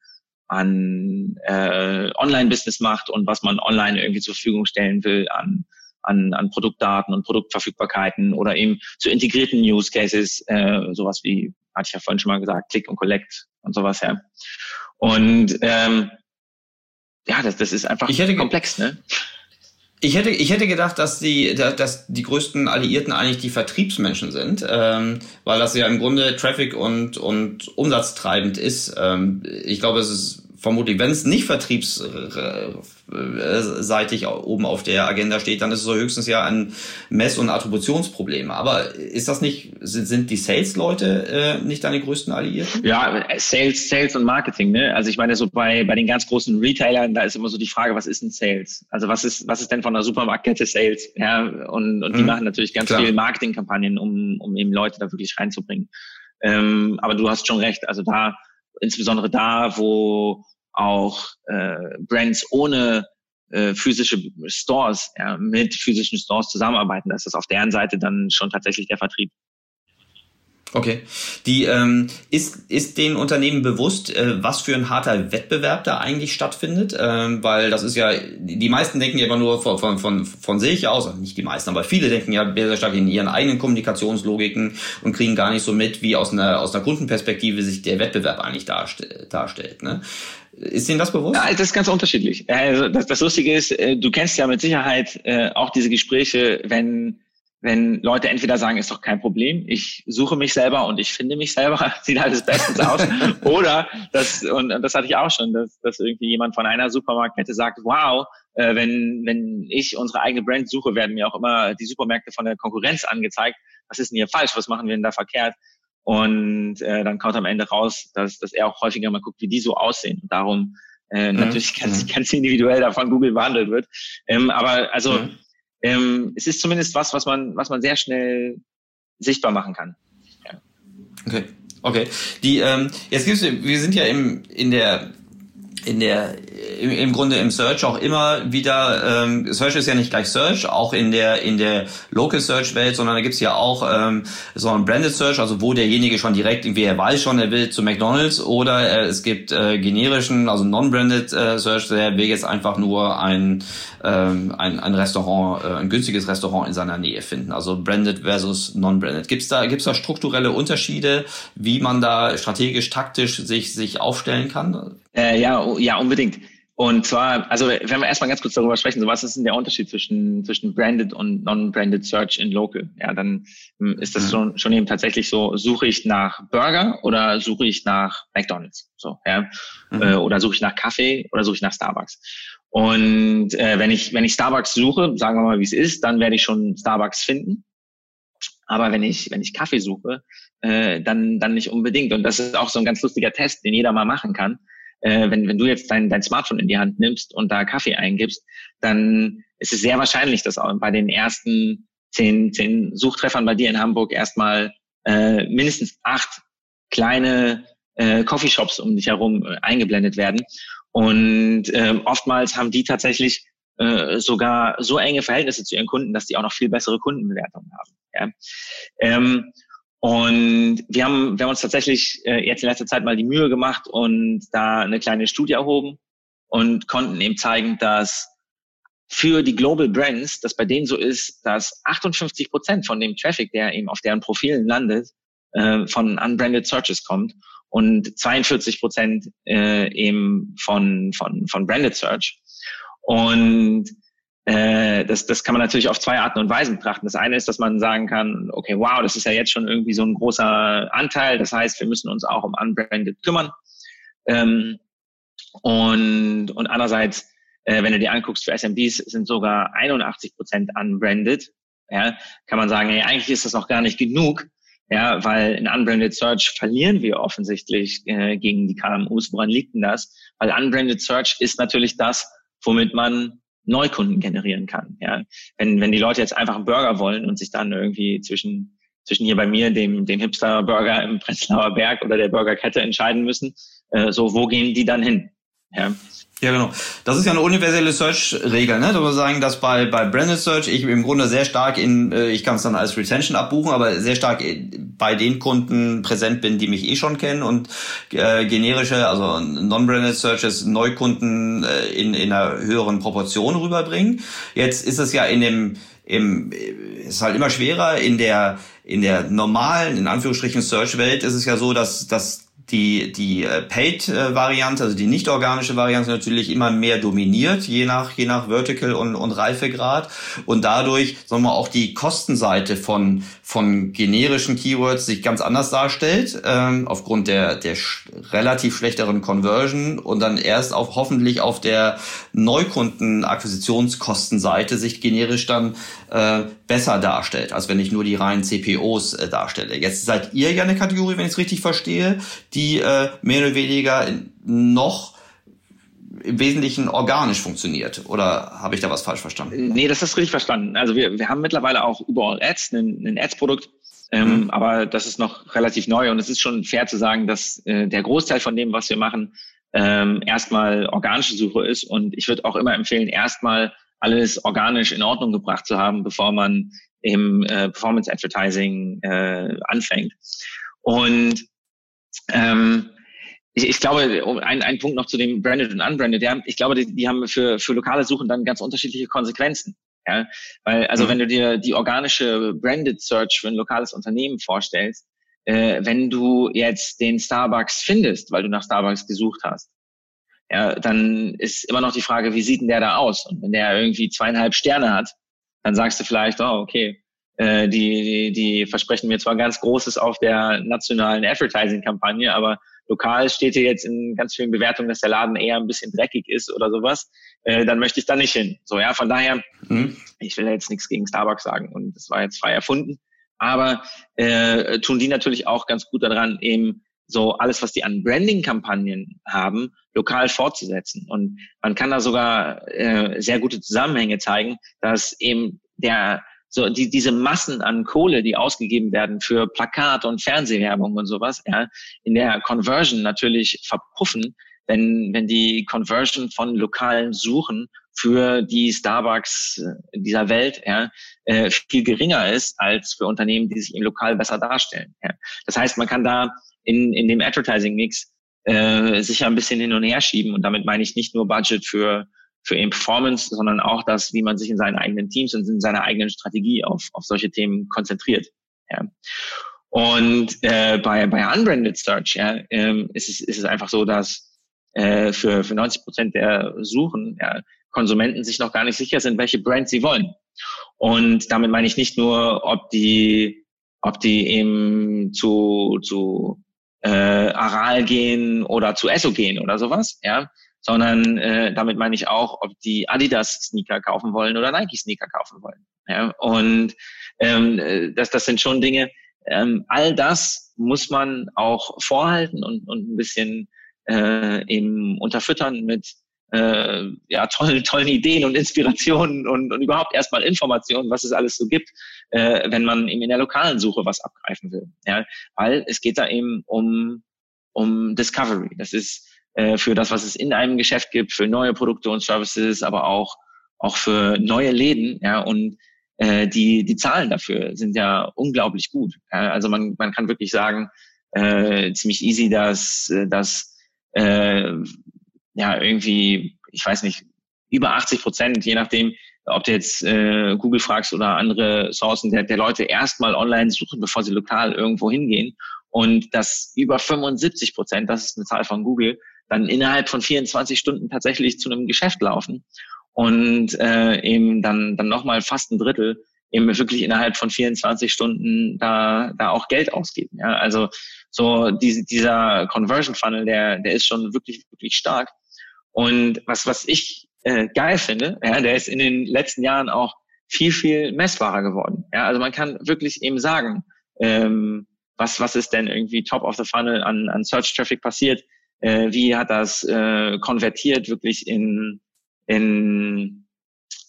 an äh, Online-Business macht und was man online irgendwie zur Verfügung stellen will an an, an Produktdaten und Produktverfügbarkeiten oder eben zu integrierten Use Cases, äh, sowas wie, hatte ich ja vorhin schon mal gesagt, Click und Collect und sowas, ja. Und ähm, ja, das, das ist einfach ich hätte, komplex, ne? Ich hätte, ich hätte gedacht, dass die, dass die größten Alliierten eigentlich die Vertriebsmenschen sind, ähm, weil das ja im Grunde Traffic und, und umsatztreibend ist. Ähm, ich glaube, es ist vermutlich, wenn es nicht vertriebsseitig oben auf der Agenda steht, dann ist es so höchstens ja ein Mess- und Attributionsproblem. Aber ist das nicht, sind, die Sales-Leute äh, nicht deine größten Alliierten? Ja, Sales, Sales und Marketing, ne? Also ich meine, so bei, bei den ganz großen Retailern, da ist immer so die Frage, was ist ein Sales? Also was ist, was ist denn von der Supermarktkette Sales? Ja, und, und die mhm. machen natürlich ganz Klar. viele Marketingkampagnen, um, um eben Leute da wirklich reinzubringen. Ähm, aber du hast schon recht, also da insbesondere da, wo auch äh, Brands ohne äh, physische Stores ja, mit physischen Stores zusammenarbeiten. Das ist auf deren Seite dann schon tatsächlich der Vertrieb. Okay. Die ähm, ist ist den Unternehmen bewusst, äh, was für ein harter Wettbewerb da eigentlich stattfindet, ähm, weil das ist ja die meisten denken ja immer nur von von von, von sich aus, also nicht die meisten, aber viele denken ja sehr, stark in ihren eigenen Kommunikationslogiken und kriegen gar nicht so mit, wie aus einer aus einer Kundenperspektive sich der Wettbewerb eigentlich darstellt. darstellt ne? Ist Ihnen das bewusst? Ja, das ist ganz unterschiedlich. Also das, das Lustige ist, äh, du kennst ja mit Sicherheit äh, auch diese Gespräche, wenn wenn Leute entweder sagen, ist doch kein Problem, ich suche mich selber und ich finde mich selber, sieht alles bestens aus, oder das, und das hatte ich auch schon, dass, dass irgendwie jemand von einer Supermarktkette sagt, wow, äh, wenn, wenn ich unsere eigene Brand suche, werden mir auch immer die Supermärkte von der Konkurrenz angezeigt. Was ist denn hier falsch? Was machen wir denn da verkehrt? Und äh, dann kommt am Ende raus, dass, dass er auch häufiger mal guckt, wie die so aussehen. Und darum äh, mhm. natürlich ganz, ganz individuell davon Google behandelt wird. Ähm, aber also mhm ähm, es ist zumindest was, was man, was man sehr schnell sichtbar machen kann. Ja. Okay, okay. Die ähm, jetzt gibt's, wir sind ja im in der in der im, im Grunde im Search auch immer wieder, ähm, Search ist ja nicht gleich Search, auch in der in der Local Search Welt, sondern da gibt's ja auch ähm, so ein Branded Search, also wo derjenige schon direkt irgendwie er weiß schon, er will zu McDonald's oder äh, es gibt äh, generischen, also Non-Branded äh, Search, der will jetzt einfach nur ein ähm, ein, ein Restaurant, äh, ein günstiges Restaurant in seiner Nähe finden. Also branded versus non-branded. Gibt's da gibt's da strukturelle Unterschiede, wie man da strategisch, taktisch sich sich aufstellen kann? Äh, ja, ja, unbedingt. Und zwar, also wenn wir erstmal ganz kurz darüber sprechen, so was ist denn der Unterschied zwischen, zwischen Branded und Non-Branded Search in Local? Ja, dann hm, ist das mhm. schon, schon eben tatsächlich so, suche ich nach Burger oder suche ich nach McDonalds? So, ja. Mhm. Äh, oder suche ich nach Kaffee oder suche ich nach Starbucks? Und äh, wenn ich, wenn ich Starbucks suche, sagen wir mal, wie es ist, dann werde ich schon Starbucks finden. Aber wenn ich, wenn ich Kaffee suche, äh, dann, dann nicht unbedingt. Und das ist auch so ein ganz lustiger Test, den jeder mal machen kann äh, wenn, wenn du jetzt dein, dein Smartphone in die Hand nimmst und da Kaffee eingibst, dann ist es sehr wahrscheinlich, dass auch bei den ersten zehn, zehn Suchtreffern bei dir in Hamburg erstmal äh, mindestens acht kleine äh, Coffeeshops um dich herum äh, eingeblendet werden. Und äh, oftmals haben die tatsächlich äh, sogar so enge Verhältnisse zu ihren Kunden, dass die auch noch viel bessere Kundenbewertungen haben. Ja? Ähm, und wir haben, wir haben uns tatsächlich äh, jetzt in letzter Zeit mal die Mühe gemacht und da eine kleine Studie erhoben und konnten eben zeigen, dass für die Global Brands, dass bei denen so ist, dass 58 Prozent von dem Traffic, der eben auf deren Profilen landet, äh, von unbranded Searches kommt und 42 Prozent äh, eben von, von, von branded Search. Und äh, das, das kann man natürlich auf zwei Arten und Weisen betrachten. Das eine ist, dass man sagen kann, okay, wow, das ist ja jetzt schon irgendwie so ein großer Anteil. Das heißt, wir müssen uns auch um Unbranded kümmern. Ähm, und, und andererseits, äh, wenn du dir anguckst, für SMBs sind sogar 81 Prozent unbranded. Ja, kann man sagen, hey, eigentlich ist das noch gar nicht genug. Ja, weil in Unbranded Search verlieren wir offensichtlich äh, gegen die KMUs. Woran liegt denn das? Weil Unbranded Search ist natürlich das, womit man Neukunden generieren kann. Ja, wenn, wenn die Leute jetzt einfach einen Burger wollen und sich dann irgendwie zwischen zwischen hier bei mir, dem, dem Hipster-Burger im Prenzlauer Berg oder der Burgerkette entscheiden müssen, äh, so wo gehen die dann hin? Ja. Ja, genau. Das ist ja eine universelle Search-Regel, ne? Da muss sagen, dass bei, bei Branded Search ich im Grunde sehr stark in, äh, ich kann es dann als Retention abbuchen, aber sehr stark bei den Kunden präsent bin, die mich eh schon kennen und äh, generische, also Non-Branded Searches Neukunden äh, in, in einer höheren Proportion rüberbringen. Jetzt ist es ja in dem, im, ist halt immer schwerer in der, in der normalen, in Anführungsstrichen Search-Welt ist es ja so, dass, dass die, die äh, Paid-Variante, also die nicht organische Variante natürlich immer mehr dominiert, je nach, je nach Vertical und, und Reifegrad. Und dadurch, sagen wir, auch die Kostenseite von, von generischen Keywords sich ganz anders darstellt, ähm, aufgrund der, der sch relativ schlechteren Conversion und dann erst auf, hoffentlich auf der Neukundenakquisitionskostenseite sich generisch dann äh, besser darstellt, als wenn ich nur die reinen CPOs äh, darstelle. Jetzt seid ihr ja eine Kategorie, wenn ich es richtig verstehe, die äh, mehr oder weniger noch im Wesentlichen organisch funktioniert. Oder habe ich da was falsch verstanden? Nee, das ist richtig verstanden. Also wir, wir haben mittlerweile auch überall Ads, ein, ein Ads-Produkt, ähm, mhm. aber das ist noch relativ neu und es ist schon fair zu sagen, dass äh, der Großteil von dem, was wir machen, ähm, erstmal organische Suche ist. Und ich würde auch immer empfehlen, erstmal alles organisch in Ordnung gebracht zu haben, bevor man im äh, Performance Advertising äh, anfängt. Und ähm, ich, ich glaube, ein, ein Punkt noch zu dem Branded und Unbranded, ja, ich glaube, die, die haben für, für lokale Suchen dann ganz unterschiedliche Konsequenzen. Ja, weil, also mhm. wenn du dir die organische Branded Search für ein lokales Unternehmen vorstellst, äh, wenn du jetzt den Starbucks findest, weil du nach Starbucks gesucht hast, ja, dann ist immer noch die Frage, wie sieht denn der da aus? Und wenn der irgendwie zweieinhalb Sterne hat, dann sagst du vielleicht, oh, okay, äh, die, die, die versprechen mir zwar ganz Großes auf der nationalen Advertising-Kampagne, aber lokal steht hier jetzt in ganz vielen Bewertungen, dass der Laden eher ein bisschen dreckig ist oder sowas, äh, dann möchte ich da nicht hin. So, ja, von daher, mhm. ich will jetzt nichts gegen Starbucks sagen und das war jetzt frei erfunden, aber äh, tun die natürlich auch ganz gut daran, eben so alles, was die an Branding-Kampagnen haben, lokal fortzusetzen. Und man kann da sogar äh, sehr gute Zusammenhänge zeigen, dass eben der so die, diese Massen an Kohle, die ausgegeben werden für Plakat und Fernsehwerbung und sowas, ja, in der Conversion natürlich verpuffen, wenn, wenn die Conversion von lokalen Suchen für die Starbucks äh, dieser Welt ja, äh, viel geringer ist als für Unternehmen, die sich im Lokal besser darstellen. Ja. Das heißt, man kann da in, in dem Advertising-Mix äh, sicher ein bisschen hin und her schieben. Und damit meine ich nicht nur Budget für, für eben Performance, sondern auch das, wie man sich in seinen eigenen Teams und in seiner eigenen Strategie auf, auf solche Themen konzentriert. Ja. Und äh, bei, bei Unbranded Search ja, ähm, ist, es, ist es einfach so, dass äh, für, für 90 Prozent der Suchen ja, Konsumenten sich noch gar nicht sicher sind, welche Brand sie wollen. Und damit meine ich nicht nur, ob die, ob die eben zu, zu äh, Aral gehen oder zu Esso gehen oder sowas, ja, sondern äh, damit meine ich auch, ob die Adidas Sneaker kaufen wollen oder Nike Sneaker kaufen wollen. Ja, und ähm, äh, das, das sind schon Dinge. Ähm, all das muss man auch vorhalten und, und ein bisschen äh, eben unterfüttern mit äh, ja, tollen, tollen Ideen und Inspirationen und, und überhaupt erstmal Informationen, was es alles so gibt, äh, wenn man eben in der lokalen Suche was abgreifen will. Ja? Weil es geht da eben um, um Discovery. Das ist äh, für das, was es in einem Geschäft gibt, für neue Produkte und Services, aber auch, auch für neue Läden. Ja? Und äh, die, die Zahlen dafür sind ja unglaublich gut. Ja? Also man, man kann wirklich sagen, äh, ziemlich easy, dass, dass äh, ja irgendwie, ich weiß nicht, über 80 Prozent, je nachdem, ob du jetzt äh, Google fragst oder andere Sourcen der, der Leute erstmal online suchen, bevor sie lokal irgendwo hingehen. Und dass über 75 Prozent, das ist eine Zahl von Google, dann innerhalb von 24 Stunden tatsächlich zu einem Geschäft laufen und äh, eben dann, dann nochmal fast ein Drittel eben wirklich innerhalb von 24 Stunden da, da auch Geld ausgeben. Ja? Also so diese, dieser Conversion Funnel, der, der ist schon wirklich, wirklich stark. Und was, was ich äh, geil finde, ja, der ist in den letzten Jahren auch viel, viel messbarer geworden. Ja, also man kann wirklich eben sagen, ähm, was, was ist denn irgendwie top of the funnel an, an Search Traffic passiert? Äh, wie hat das äh, konvertiert wirklich in, in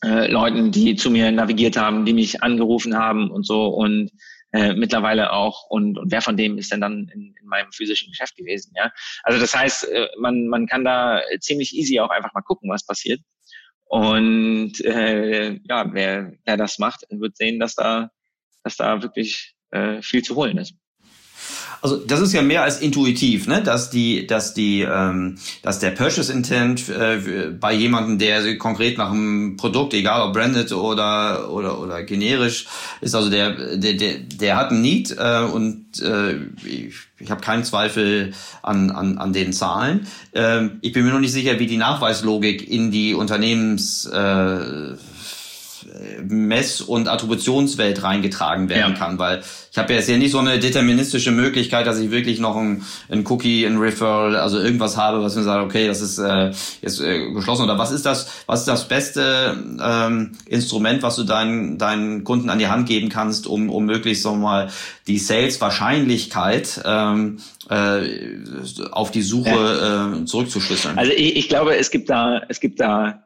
äh, Leuten, die zu mir navigiert haben, die mich angerufen haben und so und äh, mittlerweile auch und, und wer von dem ist denn dann in, in meinem physischen Geschäft gewesen, ja? Also das heißt, äh, man man kann da ziemlich easy auch einfach mal gucken, was passiert und äh, ja, wer wer das macht, wird sehen, dass da dass da wirklich äh, viel zu holen ist. Also das ist ja mehr als intuitiv, ne? dass die, dass die, ähm, dass der Purchase Intent äh, bei jemandem, der konkret nach einem Produkt, egal ob branded oder oder oder generisch ist, also der der der, der hat ein Need äh, und äh, ich, ich habe keinen Zweifel an, an, an den Zahlen. Ähm, ich bin mir noch nicht sicher, wie die Nachweislogik in die Unternehmens äh, Mess- und Attributionswelt reingetragen werden ja. kann, weil ich habe ja jetzt hier nicht so eine deterministische Möglichkeit, dass ich wirklich noch ein, ein Cookie, ein Referral, also irgendwas habe, was mir sagt, okay, das ist äh, jetzt äh, geschlossen oder was ist das, was ist das beste ähm, Instrument, was du deinen deinen Kunden an die Hand geben kannst, um um möglichst so mal die Sales-Wahrscheinlichkeit ähm, äh, auf die Suche äh, zurückzuschlüsseln. Also ich, ich glaube, es gibt da es gibt da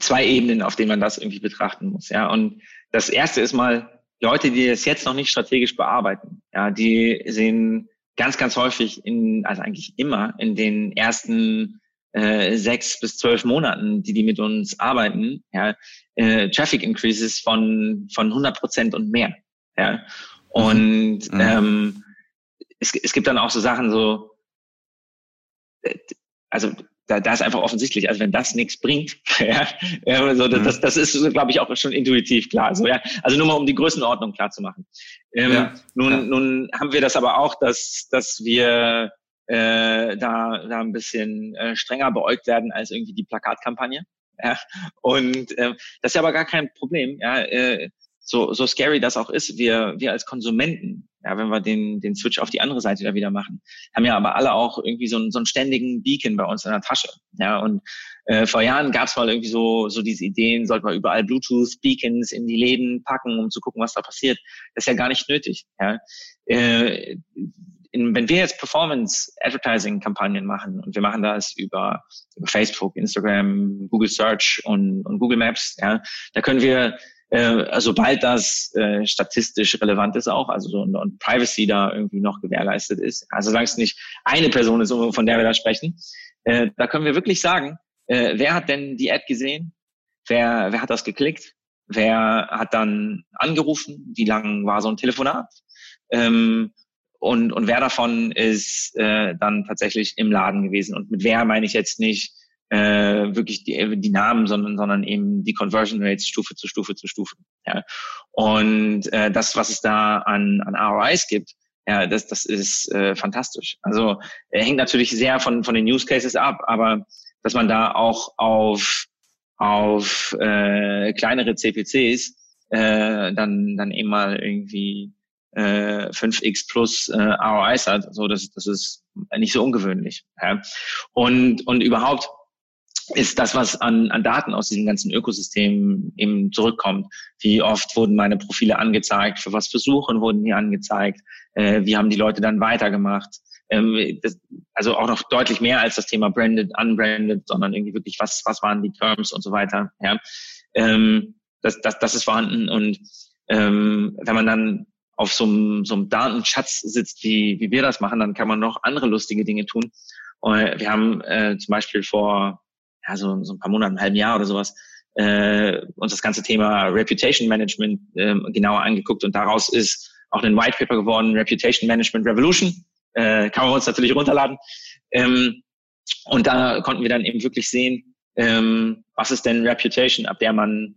zwei Ebenen, auf denen man das irgendwie betrachten muss. Ja, und das erste ist mal Leute, die das jetzt noch nicht strategisch bearbeiten. Ja, die sehen ganz, ganz häufig in, also eigentlich immer in den ersten äh, sechs bis zwölf Monaten, die die mit uns arbeiten, ja, äh, Traffic Increases von von 100 Prozent und mehr. Ja, und mhm. ähm, es, es gibt dann auch so Sachen so, äh, also da, da ist einfach offensichtlich, also wenn das nichts bringt, ja, also das, das, das ist, glaube ich, auch schon intuitiv klar. So, ja. Also nur mal, um die Größenordnung klar zu machen. Ähm, ja, nun, ja. nun haben wir das aber auch, dass, dass wir äh, da, da ein bisschen äh, strenger beäugt werden als irgendwie die Plakatkampagne. Ja. Und äh, das ist ja aber gar kein Problem. Ja. Äh, so, so scary das auch ist, wir, wir als Konsumenten ja, wenn wir den, den Switch auf die andere Seite wieder machen. Haben ja aber alle auch irgendwie so einen, so einen ständigen Beacon bei uns in der Tasche. Ja, und äh, vor Jahren gab es mal irgendwie so, so diese Ideen, sollte man überall Bluetooth-Beacons in die Läden packen, um zu gucken, was da passiert. Das ist ja gar nicht nötig. Ja. Äh, in, wenn wir jetzt Performance-Advertising-Kampagnen machen und wir machen das über, über Facebook, Instagram, Google Search und, und Google Maps, ja, da können wir äh, sobald das äh, statistisch relevant ist auch, also so und, und Privacy da irgendwie noch gewährleistet ist, also solange es nicht eine Person ist, von der wir da sprechen, äh, da können wir wirklich sagen, äh, wer hat denn die Ad gesehen, wer, wer hat das geklickt, wer hat dann angerufen, wie lang war so ein Telefonat? Ähm, und, und wer davon ist äh, dann tatsächlich im Laden gewesen. Und mit wer meine ich jetzt nicht äh, wirklich die, die Namen, sondern, sondern eben die Conversion Rates Stufe zu Stufe zu Stufe. Ja. Und äh, das, was es da an, an ROIs gibt, ja, das, das ist äh, fantastisch. Also er hängt natürlich sehr von, von den Use Cases ab, aber dass man da auch auf, auf äh, kleinere CPCs äh, dann, dann eben mal irgendwie äh, 5x plus äh, ROIs hat, so das, das ist nicht so ungewöhnlich. Ja. Und, und überhaupt ist das, was an, an Daten aus diesem ganzen Ökosystem eben zurückkommt. Wie oft wurden meine Profile angezeigt? Für was für Suchen wurden die angezeigt? Äh, wie haben die Leute dann weitergemacht? Ähm, das, also auch noch deutlich mehr als das Thema branded, unbranded, sondern irgendwie wirklich, was, was waren die Terms und so weiter. Ja? Ähm, das, das, das ist vorhanden. Und ähm, wenn man dann auf so einem, so einem Datenschatz sitzt, wie, wie wir das machen, dann kann man noch andere lustige Dinge tun. Und wir haben äh, zum Beispiel vor ja, so, so ein paar Monate, ein halben Jahr oder sowas, äh, uns das ganze Thema Reputation Management äh, genauer angeguckt und daraus ist auch ein White Paper geworden, Reputation Management Revolution. Äh, kann man uns natürlich runterladen. Ähm, und da konnten wir dann eben wirklich sehen, ähm, was ist denn Reputation, ab der man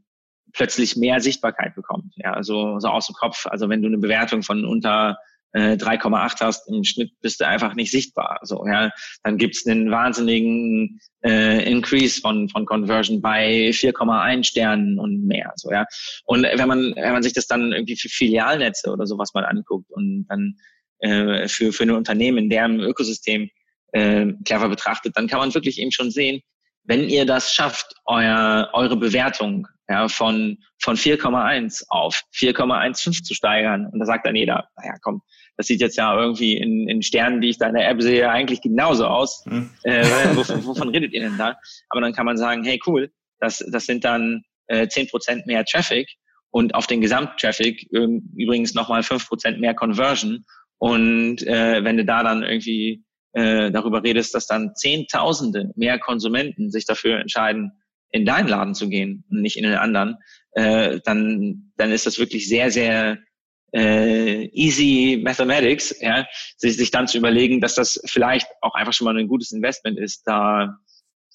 plötzlich mehr Sichtbarkeit bekommt. Ja, also so aus dem Kopf. Also wenn du eine Bewertung von unter 3,8 äh, hast, im Schnitt bist du einfach nicht sichtbar. So, ja, dann gibt's einen wahnsinnigen äh, Increase von von Conversion bei 4,1 Sternen und mehr. So, ja. Und wenn man wenn man sich das dann irgendwie für Filialnetze oder sowas mal anguckt und dann äh, für für ein Unternehmen in deren Ökosystem äh, clever betrachtet, dann kann man wirklich eben schon sehen, wenn ihr das schafft, euer, eure Bewertung ja, von, von 4,1 auf 4,15 zu steigern, und da sagt dann jeder, naja, komm, das sieht jetzt ja irgendwie in, in Sternen, die ich da in der App sehe, eigentlich genauso aus. Hm. Äh, wovon, wovon redet ihr denn da? Aber dann kann man sagen, hey, cool, das, das sind dann äh, 10% mehr Traffic und auf den Gesamttraffic äh, übrigens nochmal 5% mehr Conversion. Und äh, wenn du da dann irgendwie äh, darüber redest, dass dann Zehntausende mehr Konsumenten sich dafür entscheiden, in deinen Laden zu gehen und nicht in den anderen, äh, dann, dann ist das wirklich sehr, sehr äh, easy Mathematics, ja, sich, sich dann zu überlegen, dass das vielleicht auch einfach schon mal ein gutes Investment ist, da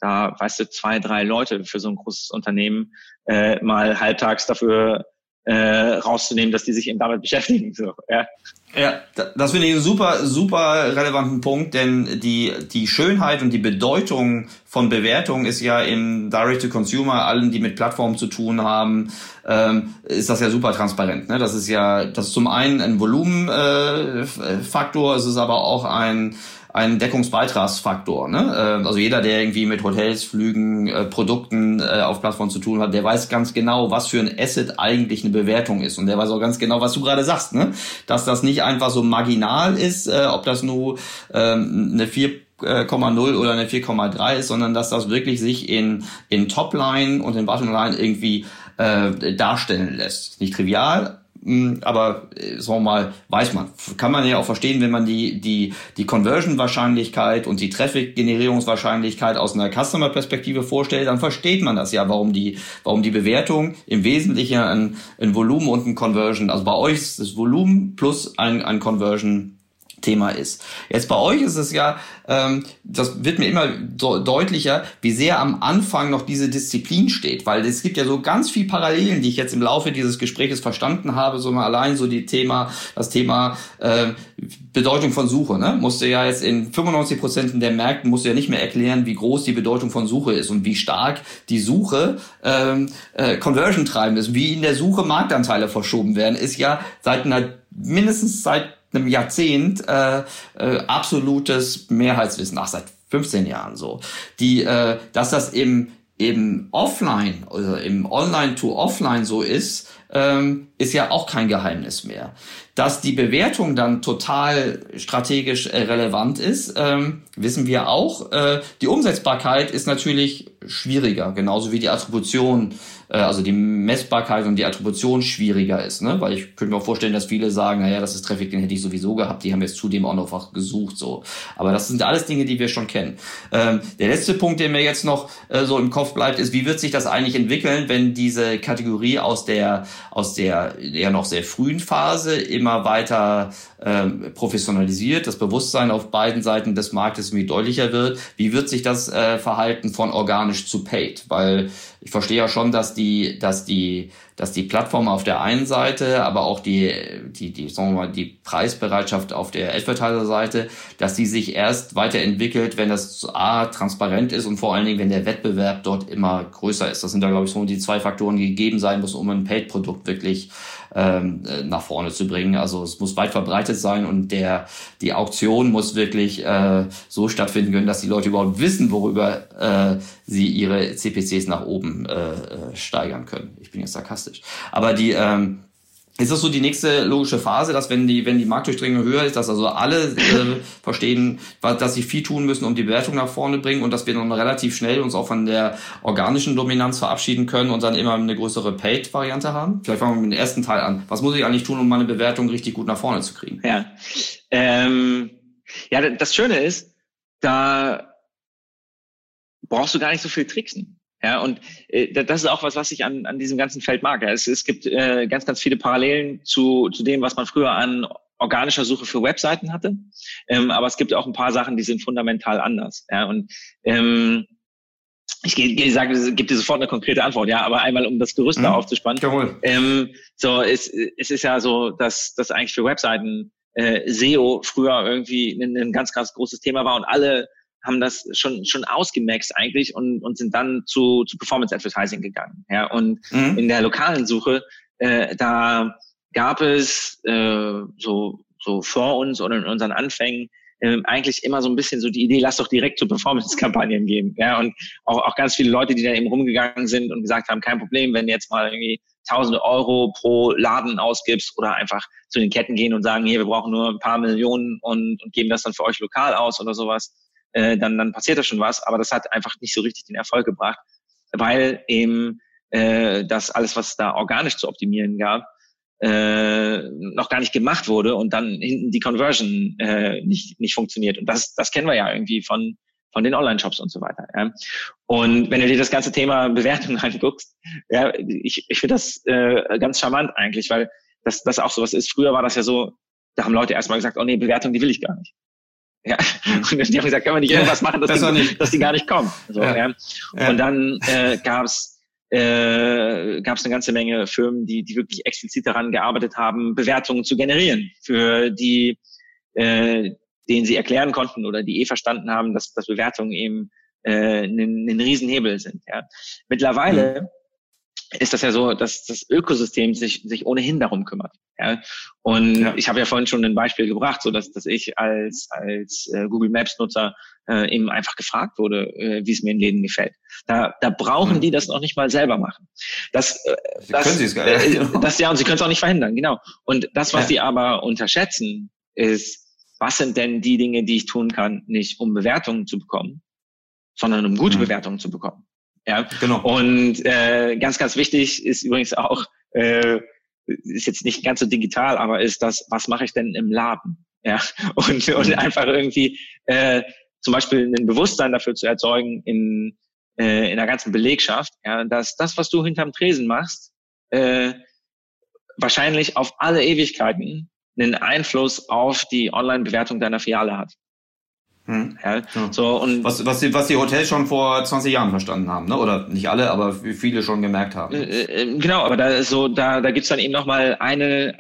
da, weißt du, zwei, drei Leute für so ein großes Unternehmen äh, mal halbtags dafür äh, rauszunehmen, dass die sich eben damit beschäftigen. So, ja. Ja, das finde ich einen super, super relevanten Punkt, denn die, die Schönheit und die Bedeutung von Bewertung ist ja im Direct-to-Consumer, allen, die mit Plattformen zu tun haben, ähm, ist das ja super transparent. Ne? Das ist ja, das ist zum einen ein Volumenfaktor, äh, es ist aber auch ein ein Deckungsbeitragsfaktor. Ne? Äh, also jeder, der irgendwie mit Hotels, Flügen, äh, Produkten äh, auf Plattformen zu tun hat, der weiß ganz genau, was für ein Asset eigentlich eine Bewertung ist. Und der weiß auch ganz genau, was du gerade sagst, ne? dass das nicht einfach so marginal ist, äh, ob das nur ähm, eine 4,0 oder eine 4,3 ist, sondern dass das wirklich sich in, in Topline und in Bottomline irgendwie äh, darstellen lässt. Nicht trivial, aber äh, sagen wir mal, weiß man. Kann man ja auch verstehen, wenn man die, die, die Conversion-Wahrscheinlichkeit und die Traffic-Generierungswahrscheinlichkeit aus einer Customer-Perspektive vorstellt, dann versteht man das ja, warum die, warum die Bewertung im Wesentlichen ein, ein Volumen und ein Conversion, also bei euch ist das Volumen plus ein, ein Conversion Thema ist. Jetzt bei euch ist es ja, ähm, das wird mir immer deutlicher, wie sehr am Anfang noch diese Disziplin steht, weil es gibt ja so ganz viel Parallelen, die ich jetzt im Laufe dieses Gesprächs verstanden habe, so mal allein so die Thema, das Thema äh, Bedeutung von Suche. Ne? Musste ja jetzt in 95 Prozent der Märkten musst du ja nicht mehr erklären, wie groß die Bedeutung von Suche ist und wie stark die Suche ähm, äh, Conversion treiben ist, wie in der Suche Marktanteile verschoben werden, ist ja seit einer mindestens seit einem Jahrzehnt äh, äh, absolutes Mehrheitswissen, ach seit 15 Jahren so, die, äh, dass das im im Offline also im Online to Offline so ist, ähm, ist ja auch kein Geheimnis mehr. Dass die Bewertung dann total strategisch äh, relevant ist, ähm, wissen wir auch. Äh, die Umsetzbarkeit ist natürlich schwieriger, genauso wie die Attribution äh, also die Messbarkeit und die Attribution schwieriger ist, ne? Weil ich könnte mir auch vorstellen, dass viele sagen, naja, das ist Traffic, den hätte ich sowieso gehabt, die haben jetzt zudem auch noch gesucht, so. Aber das sind alles Dinge, die wir schon kennen. Ähm, der letzte Punkt, der mir jetzt noch äh, so im Kopf bleibt, ist, wie wird sich das eigentlich entwickeln, wenn diese Kategorie aus der, aus der ja noch sehr frühen Phase immer weiter ähm, professionalisiert, das Bewusstsein auf beiden Seiten des Marktes irgendwie deutlicher wird. Wie wird sich das äh, Verhalten von organisch zu paid? Weil ich verstehe ja schon, dass die, dass die, dass die Plattform auf der einen Seite, aber auch die, die, die, sagen wir mal, die Preisbereitschaft auf der Advertiser-Seite, dass die sich erst weiterentwickelt, wenn das A, transparent ist und vor allen Dingen, wenn der Wettbewerb dort immer größer ist. Das sind da, glaube ich, so die zwei Faktoren, die gegeben sein müssen, um ein Paid-Produkt wirklich ähm, äh, nach vorne zu bringen. Also es muss weit verbreitet sein und der die Auktion muss wirklich äh, so stattfinden können, dass die Leute überhaupt wissen, worüber äh, sie ihre CPCs nach oben äh, äh, steigern können. Ich bin jetzt sarkastisch. Aber die ähm, ist das so die nächste logische Phase, dass wenn die, wenn die Marktdurchdringung höher ist, dass also alle äh, verstehen, dass sie viel tun müssen, um die Bewertung nach vorne bringen und dass wir dann relativ schnell uns auch von der organischen Dominanz verabschieden können und dann immer eine größere Paid-Variante haben? Vielleicht fangen wir mit dem ersten Teil an. Was muss ich eigentlich tun, um meine Bewertung richtig gut nach vorne zu kriegen? Ja, ähm, ja das Schöne ist, da brauchst du gar nicht so viel tricksen. Ja, und äh, das ist auch was, was ich an, an diesem ganzen Feld mag. Ja. Es, es gibt äh, ganz, ganz viele Parallelen zu, zu dem, was man früher an organischer Suche für Webseiten hatte. Ähm, aber es gibt auch ein paar Sachen, die sind fundamental anders. Ja, und ähm, ich, ich sage, es gibt dir sofort eine konkrete Antwort, ja, aber einmal um das Gerüst mhm. da aufzuspannen. Jawohl. Ähm, so, es, es ist ja so, dass das eigentlich für Webseiten äh, SEO früher irgendwie ein, ein ganz, ganz großes Thema war und alle haben das schon schon ausgemaxt eigentlich und, und sind dann zu, zu Performance Advertising gegangen. Ja, und mhm. in der lokalen Suche, äh, da gab es äh, so, so vor uns oder in unseren Anfängen äh, eigentlich immer so ein bisschen so die Idee, lass doch direkt zu Performance-Kampagnen gehen. Ja, und auch, auch ganz viele Leute, die da eben rumgegangen sind und gesagt haben, kein Problem, wenn du jetzt mal irgendwie tausende Euro pro Laden ausgibst oder einfach zu den Ketten gehen und sagen, hier, wir brauchen nur ein paar Millionen und, und geben das dann für euch lokal aus oder sowas äh, dann, dann passiert da schon was, aber das hat einfach nicht so richtig den Erfolg gebracht. weil eben äh, das alles, was da organisch zu optimieren gab, äh, noch gar nicht gemacht wurde und dann hinten die Conversion äh, nicht, nicht funktioniert. Und das, das kennen wir ja irgendwie von, von den Online-Shops und so weiter. Ja. Und wenn du dir das ganze Thema Bewertung anguckst, ja, ich, ich finde das äh, ganz charmant eigentlich, weil das, das auch so was ist. Früher war das ja so, da haben Leute erstmal gesagt, oh nee, Bewertung, die will ich gar nicht. Ja. Und die haben gesagt, können wir nicht irgendwas machen, dass, die, dass die gar nicht kommen. So, ja. ja. Und dann äh, gab es äh, gab es eine ganze Menge Firmen, die, die wirklich explizit daran gearbeitet haben, Bewertungen zu generieren, für die, äh, denen sie erklären konnten oder die eh verstanden haben, dass, dass Bewertungen eben äh, ein, ein Riesenhebel sind. Ja. Mittlerweile mhm ist das ja so, dass das Ökosystem sich, sich ohnehin darum kümmert. Ja? Und ja. ich habe ja vorhin schon ein Beispiel gebracht, so dass, dass ich als, als äh, Google Maps Nutzer äh, eben einfach gefragt wurde, äh, wie es mir in Läden gefällt. Da, da brauchen mhm. die das noch nicht mal selber machen. Das, äh, das, können sie es gar nicht. Äh, das, ja, und sie können es auch nicht verhindern, genau. Und das, was ja. sie aber unterschätzen, ist, was sind denn die Dinge, die ich tun kann, nicht um Bewertungen zu bekommen, sondern um gute mhm. Bewertungen zu bekommen. Ja, genau. Und äh, ganz, ganz wichtig ist übrigens auch, äh, ist jetzt nicht ganz so digital, aber ist das, was mache ich denn im Laden? Ja, und, und mhm. einfach irgendwie äh, zum Beispiel ein Bewusstsein dafür zu erzeugen in, äh, in der ganzen Belegschaft, ja, dass das, was du hinterm Tresen machst, äh, wahrscheinlich auf alle Ewigkeiten einen Einfluss auf die Online-Bewertung deiner Filiale hat. Hm. Ja, so, und was, was, die, was die Hotels schon vor 20 Jahren verstanden haben, ne? oder nicht alle, aber viele schon gemerkt haben. Äh, äh, genau, aber da so, da, da gibt's dann eben nochmal eine,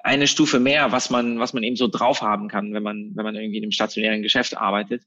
eine Stufe mehr, was man, was man eben so drauf haben kann, wenn man, wenn man irgendwie in einem stationären Geschäft arbeitet.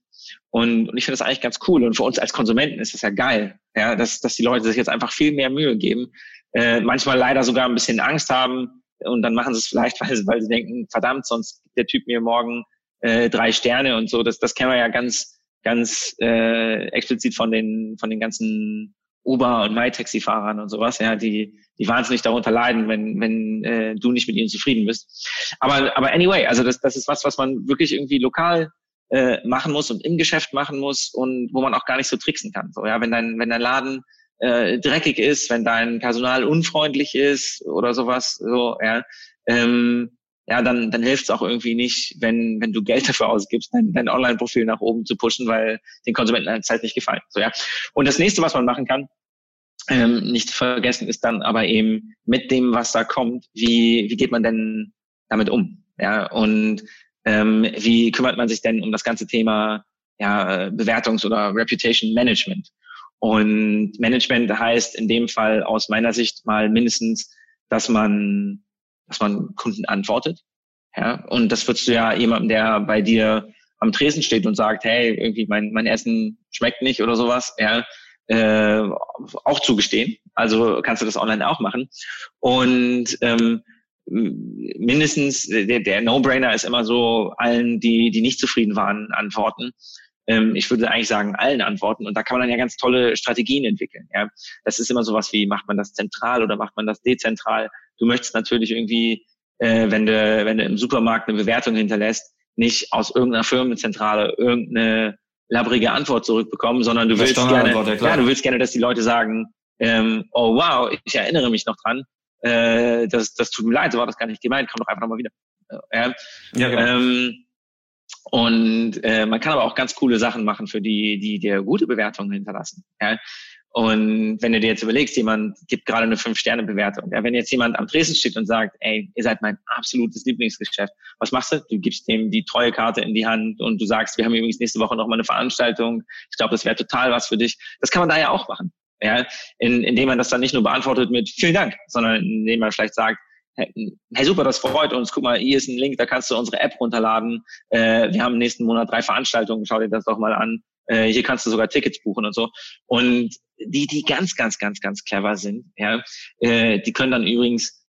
Und, und ich finde das eigentlich ganz cool. Und für uns als Konsumenten ist das ja geil, ja, dass, dass die Leute sich jetzt einfach viel mehr Mühe geben, äh, manchmal leider sogar ein bisschen Angst haben und dann machen sie es vielleicht, weil, weil sie denken, verdammt, sonst gibt der Typ mir morgen äh, drei Sterne und so. Das, das kennen wir ja ganz, ganz äh, explizit von den, von den ganzen Uber- und MyTaxi-Fahrern und sowas, ja, die, die wahnsinnig darunter leiden, wenn, wenn äh, du nicht mit ihnen zufrieden bist. Aber, aber anyway, also das, das ist was, was man wirklich irgendwie lokal äh, machen muss und im Geschäft machen muss und wo man auch gar nicht so tricksen kann. So, ja, wenn dein, wenn dein Laden äh, dreckig ist, wenn dein Personal unfreundlich ist oder sowas, so, ja, ähm, ja, dann, dann hilft es auch irgendwie nicht, wenn, wenn du Geld dafür ausgibst, dein, dein Online-Profil nach oben zu pushen, weil den Konsumenten eine Zeit nicht gefallen. So, ja. Und das nächste, was man machen kann, ähm, nicht vergessen, ist dann aber eben mit dem, was da kommt, wie, wie geht man denn damit um? Ja, und ähm, wie kümmert man sich denn um das ganze Thema ja, Bewertungs- oder Reputation Management? Und Management heißt in dem Fall aus meiner Sicht mal mindestens, dass man dass man Kunden antwortet. Ja, und das würdest du ja jemandem, der bei dir am Tresen steht und sagt, hey, irgendwie mein, mein Essen schmeckt nicht oder sowas, ja, äh, auch zugestehen. Also kannst du das online auch machen. Und ähm, mindestens der, der No-Brainer ist immer so allen, die, die nicht zufrieden waren, antworten. Ähm, ich würde eigentlich sagen, allen antworten. Und da kann man dann ja ganz tolle Strategien entwickeln. Ja. Das ist immer sowas wie, macht man das zentral oder macht man das dezentral? Du möchtest natürlich irgendwie, äh, wenn du, wenn du im Supermarkt eine Bewertung hinterlässt, nicht aus irgendeiner Firmenzentrale irgendeine labrige Antwort zurückbekommen, sondern du willst gerne, ja, ja, du willst gerne, dass die Leute sagen, ähm, oh wow, ich erinnere mich noch dran, äh, das, das tut mir leid, so war das gar nicht gemeint, komm doch einfach nochmal wieder. Äh, ja, genau. ähm, und äh, man kann aber auch ganz coole Sachen machen, für die, die dir gute Bewertungen hinterlassen. Ja? Und wenn du dir jetzt überlegst, jemand gibt gerade eine Fünf-Sterne-Bewertung. Ja, wenn jetzt jemand am Tresen steht und sagt, ey, ihr seid mein absolutes Lieblingsgeschäft, was machst du? Du gibst dem die treue Karte in die Hand und du sagst, wir haben übrigens nächste Woche noch mal eine Veranstaltung. Ich glaube, das wäre total was für dich. Das kann man da ja auch machen. Ja, in, indem man das dann nicht nur beantwortet mit vielen Dank, sondern indem man vielleicht sagt, hey super, das freut uns. Guck mal, hier ist ein Link, da kannst du unsere App runterladen. Äh, wir haben nächsten Monat drei Veranstaltungen, schau dir das doch mal an. Äh, hier kannst du sogar Tickets buchen und so. Und die, die ganz, ganz, ganz, ganz clever sind, ja, äh, die können dann übrigens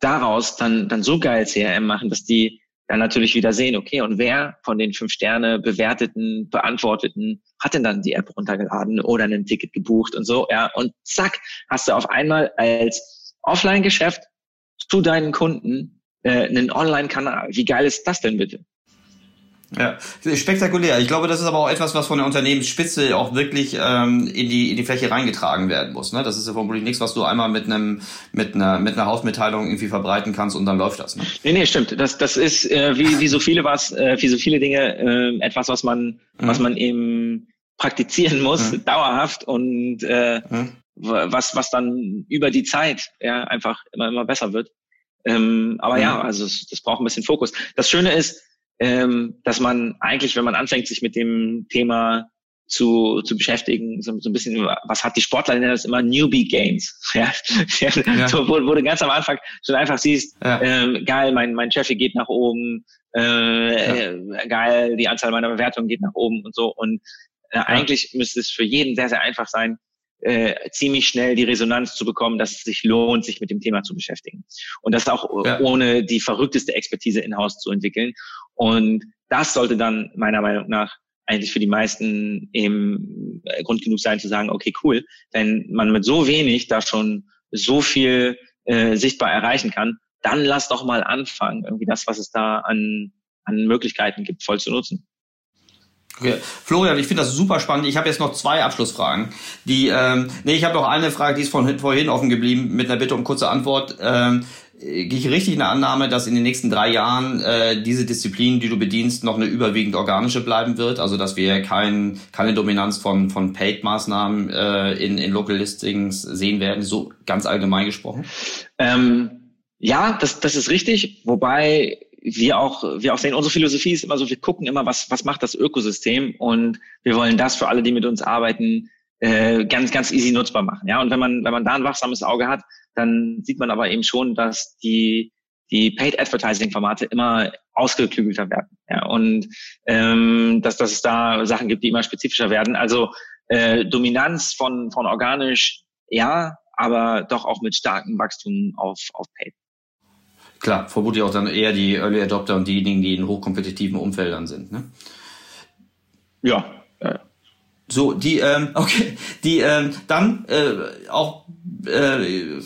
daraus dann, dann so geil CRM machen, dass die dann natürlich wieder sehen, okay, und wer von den fünf Sterne bewerteten, beantworteten hat denn dann die App runtergeladen oder ein Ticket gebucht und so, ja, und zack, hast du auf einmal als Offline-Geschäft zu deinen Kunden äh, einen Online-Kanal. Wie geil ist das denn bitte? Ja, spektakulär. Ich glaube, das ist aber auch etwas, was von der Unternehmensspitze auch wirklich ähm, in die in die Fläche reingetragen werden muss. Ne? Das ist ja vermutlich nichts, was du einmal mit einem mit einer mit einer Hausmitteilung irgendwie verbreiten kannst und dann läuft das. Ne? Nee, nee, stimmt. Das das ist äh, wie wie so viele was äh, wie so viele Dinge äh, etwas, was man mhm. was man eben praktizieren muss mhm. dauerhaft und äh, mhm. was was dann über die Zeit ja einfach immer immer besser wird. Ähm, aber ja, also das, das braucht ein bisschen Fokus. Das Schöne ist ähm, dass man eigentlich, wenn man anfängt, sich mit dem Thema zu, zu beschäftigen, so, so ein bisschen, was hat die Sportler, nennen das immer Newbie Gains. Ja, ja. So, wo, wo du ganz am Anfang schon einfach siehst, ja. ähm, geil, mein, mein Chef geht nach oben, äh, ja. äh, geil, die Anzahl meiner Bewertungen geht nach oben und so. Und äh, eigentlich müsste es für jeden sehr, sehr einfach sein, äh, ziemlich schnell die Resonanz zu bekommen, dass es sich lohnt, sich mit dem Thema zu beschäftigen. Und das auch ja. ohne die verrückteste Expertise in-house zu entwickeln. Und das sollte dann meiner Meinung nach eigentlich für die meisten eben äh, Grund genug sein zu sagen, okay, cool, wenn man mit so wenig da schon so viel äh, sichtbar erreichen kann, dann lass doch mal anfangen, irgendwie das, was es da an, an Möglichkeiten gibt, voll zu nutzen. Okay. Florian, ich finde das super spannend. Ich habe jetzt noch zwei Abschlussfragen. Die, ähm, nee, ich habe noch eine Frage, die ist von vorhin offen geblieben, mit einer Bitte um kurze Antwort. Ähm, Gehe ich richtig in der Annahme, dass in den nächsten drei Jahren äh, diese Disziplin, die du bedienst, noch eine überwiegend organische bleiben wird? Also dass wir kein, keine Dominanz von, von Paid-Maßnahmen äh, in, in Local Listings sehen werden, so ganz allgemein gesprochen? Ähm, ja, das, das ist richtig. Wobei wir auch, wir auch sehen, unsere Philosophie ist immer so, wir gucken immer, was, was macht das Ökosystem und wir wollen das für alle, die mit uns arbeiten, äh, ganz, ganz easy nutzbar machen. Ja, und wenn man, wenn man da ein wachsames Auge hat, dann sieht man aber eben schon, dass die, die Paid Advertising Formate immer ausgeklügelter werden. Ja, und ähm, dass, dass es da Sachen gibt, die immer spezifischer werden. Also äh, Dominanz von, von organisch, ja, aber doch auch mit starkem Wachstum auf, auf Paid. Klar, vermutlich auch dann eher die Early Adopter und diejenigen, die in hochkompetitiven Umfeldern sind. Ne? Ja, ja. So, die, ähm, okay, die, ähm, dann äh, auch äh,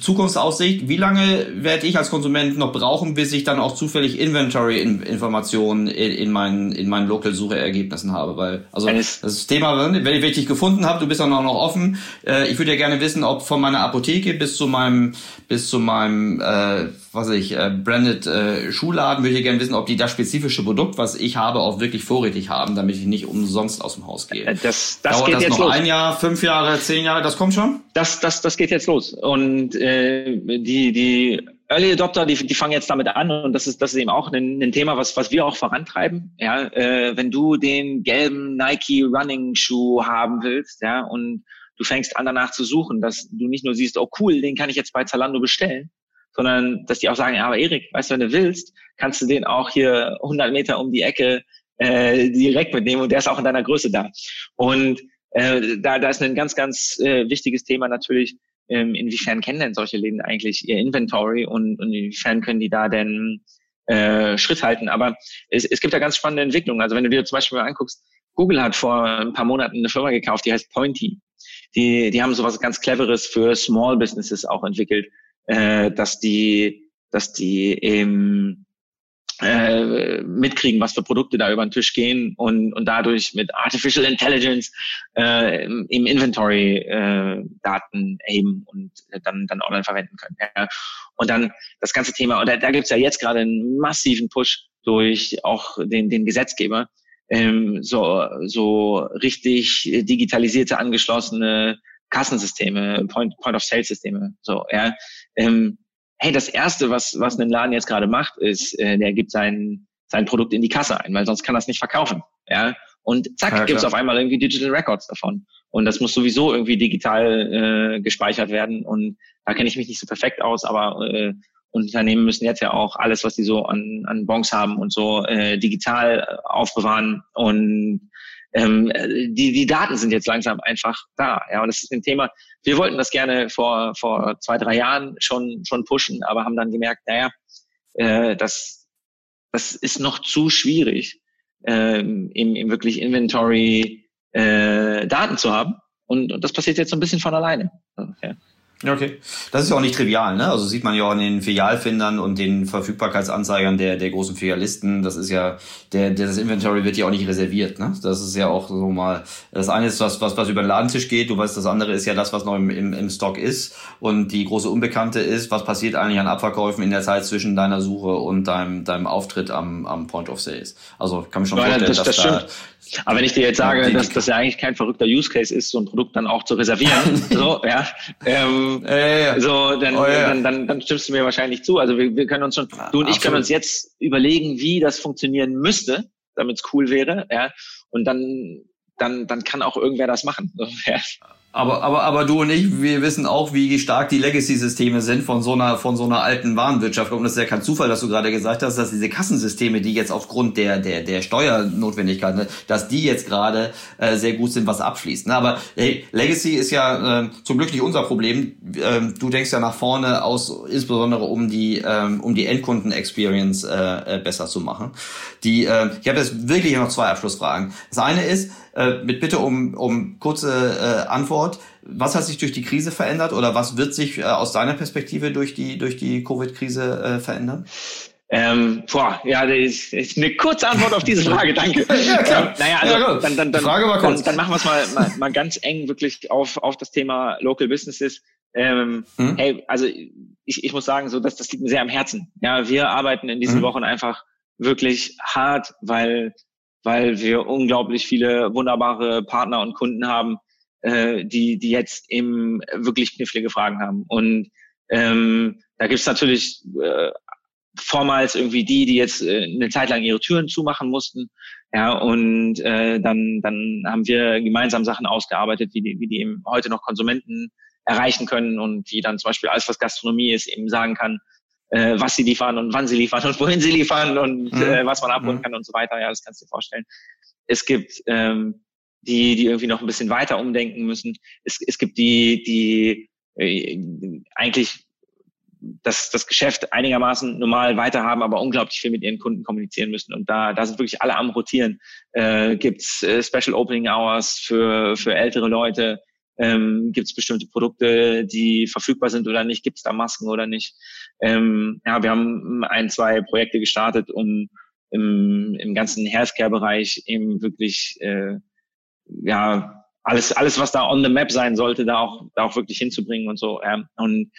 Zukunftsaussicht, wie lange werde ich als Konsument noch brauchen, bis ich dann auch zufällig Inventory-Informationen in, in, meinen, in meinen Local-Suchergebnissen habe? Weil, also das Thema, wenn ich, wenn ich dich gefunden habe, du bist dann auch noch offen. Äh, ich würde ja gerne wissen, ob von meiner Apotheke bis zu meinem, bis zu meinem äh, was ich, äh, branded äh, Schuhladen, würde ich gerne wissen, ob die das spezifische Produkt, was ich habe, auch wirklich vorrätig haben, damit ich nicht umsonst aus dem Haus gehe. Äh, das, das Dauert geht das jetzt noch los. ein Jahr, fünf Jahre, zehn Jahre, das kommt schon? Das, das, das geht jetzt los. Und äh, die, die Early Adopter, die, die fangen jetzt damit an und das ist, das ist eben auch ein, ein Thema, was, was wir auch vorantreiben. Ja, äh, wenn du den gelben Nike Running Schuh haben willst, ja, und du fängst an danach zu suchen, dass du nicht nur siehst, oh cool, den kann ich jetzt bei Zalando bestellen, sondern dass die auch sagen, ja, aber Erik, weißt du, wenn du willst, kannst du den auch hier 100 Meter um die Ecke äh, direkt mitnehmen und der ist auch in deiner Größe da. Und äh, da, da ist ein ganz, ganz äh, wichtiges Thema natürlich, ähm, inwiefern kennen denn solche Läden eigentlich ihr Inventory und, und inwiefern können die da denn äh, Schritt halten. Aber es, es gibt da ganz spannende Entwicklungen. Also wenn du dir zum Beispiel mal anguckst, Google hat vor ein paar Monaten eine Firma gekauft, die heißt Pointy. Die, die haben sowas ganz Cleveres für Small Businesses auch entwickelt äh, dass die, dass die eben äh, mitkriegen, was für Produkte da über den Tisch gehen und, und dadurch mit Artificial Intelligence äh, im Inventory äh, Daten erheben und dann, dann online verwenden können. Ja. Und dann das ganze Thema, und da, da gibt ja jetzt gerade einen massiven Push durch auch den, den Gesetzgeber, ähm, so, so richtig digitalisierte, angeschlossene Kassensysteme, Point, Point of Sale Systeme. So, ja. Ähm, hey, das erste, was was ein Laden jetzt gerade macht, ist, äh, der gibt sein sein Produkt in die Kasse ein, weil sonst kann er es nicht verkaufen. Ja. Und zack, ja, gibt's auf einmal irgendwie Digital Records davon. Und das muss sowieso irgendwie digital äh, gespeichert werden. Und da kenne ich mich nicht so perfekt aus, aber äh, Unternehmen müssen jetzt ja auch alles, was die so an, an Bons haben und so äh, digital äh, aufbewahren. Und ähm, die, die Daten sind jetzt langsam einfach da. Ja, und das ist ein Thema. Wir wollten das gerne vor, vor zwei, drei Jahren schon, schon pushen, aber haben dann gemerkt, naja, äh, das, das ist noch zu schwierig, ähm, im, im wirklich Inventory äh, Daten zu haben. Und, und das passiert jetzt so ein bisschen von alleine. Ja. Okay. Das ist ja auch nicht trivial, ne? Also sieht man ja auch in den Filialfindern und den Verfügbarkeitsanzeigern der, der großen Filialisten. Das ist ja, der, der, das Inventory wird ja auch nicht reserviert, ne? Das ist ja auch so mal, das eine ist was, was, was über den Ladentisch geht. Du weißt, das andere ist ja das, was noch im, im, im Stock ist. Und die große Unbekannte ist, was passiert eigentlich an Abverkäufen in der Zeit zwischen deiner Suche und deinem, deinem Auftritt am, am Point of Sales. Also kann mich schon vorstellen, das, das dass da, aber wenn ich dir jetzt sage, dass das ja eigentlich kein verrückter Use Case ist, so ein Produkt dann auch zu reservieren, so, ja, ähm, ja, ja. so, dann, oh, ja. dann, dann, dann stimmst du mir wahrscheinlich zu. Also wir, wir können uns schon, du und ich können uns jetzt überlegen, wie das funktionieren müsste, damit es cool wäre, ja, und dann, dann, dann kann auch irgendwer das machen. So, ja. Aber, aber, aber du und ich, wir wissen auch, wie stark die Legacy-Systeme sind von so einer, von so einer alten Warenwirtschaft. Und das ist ja kein Zufall, dass du gerade gesagt hast, dass diese Kassensysteme, die jetzt aufgrund der, der, der Steuernotwendigkeit, ne, dass die jetzt gerade äh, sehr gut sind, was abschließt. Ne? Aber hey, Legacy ist ja äh, zum Glück nicht unser Problem. Ähm, du denkst ja nach vorne aus, insbesondere um die, ähm, um die Endkunden-Experience äh, äh, besser zu machen. Die, äh, ich habe jetzt wirklich noch zwei Abschlussfragen. Das eine ist, äh, mit Bitte um, um kurze äh, Antwort. Was hat sich durch die Krise verändert oder was wird sich äh, aus deiner Perspektive durch die, durch die Covid-Krise äh, verändern? Ähm, boah, ja, das ist, ist eine kurze Antwort auf diese Frage, danke. ja, klar. Ähm, naja, also, ja, dann, dann, dann, Frage war kurz. Dann, dann machen wir es mal, mal, mal ganz eng wirklich auf, auf das Thema Local Businesses. Ähm, hm? Hey, also ich, ich muss sagen, so dass das liegt mir sehr am Herzen. Ja, wir arbeiten in diesen hm? Wochen einfach wirklich hart, weil weil wir unglaublich viele wunderbare Partner und Kunden haben, äh, die, die jetzt eben wirklich knifflige Fragen haben. Und ähm, da gibt's natürlich äh, vormals irgendwie die, die jetzt äh, eine Zeit lang ihre Türen zumachen mussten. Ja, und äh, dann, dann haben wir gemeinsam Sachen ausgearbeitet, wie die, wie die eben heute noch Konsumenten erreichen können und wie dann zum Beispiel alles, was Gastronomie ist, eben sagen kann, äh, was sie liefern und wann sie liefern und wohin sie liefern und mhm. äh, was man abholen mhm. kann und so weiter. Ja, das kannst du dir vorstellen. Es gibt ähm, die, die irgendwie noch ein bisschen weiter umdenken müssen. Es, es gibt die, die äh, eigentlich das, das Geschäft einigermaßen normal weiterhaben, aber unglaublich viel mit ihren Kunden kommunizieren müssen. Und da, da sind wirklich alle am Rotieren. Äh, gibt's äh, Special Opening Hours für, für ältere Leute? Ähm, Gibt es bestimmte Produkte, die verfügbar sind oder nicht? Gibt es da Masken oder nicht? Ähm, ja, wir haben ein, zwei Projekte gestartet, um im, im ganzen Healthcare-Bereich eben wirklich äh, ja alles, alles, was da on the map sein sollte, da auch, da auch wirklich hinzubringen und so. Ja. Und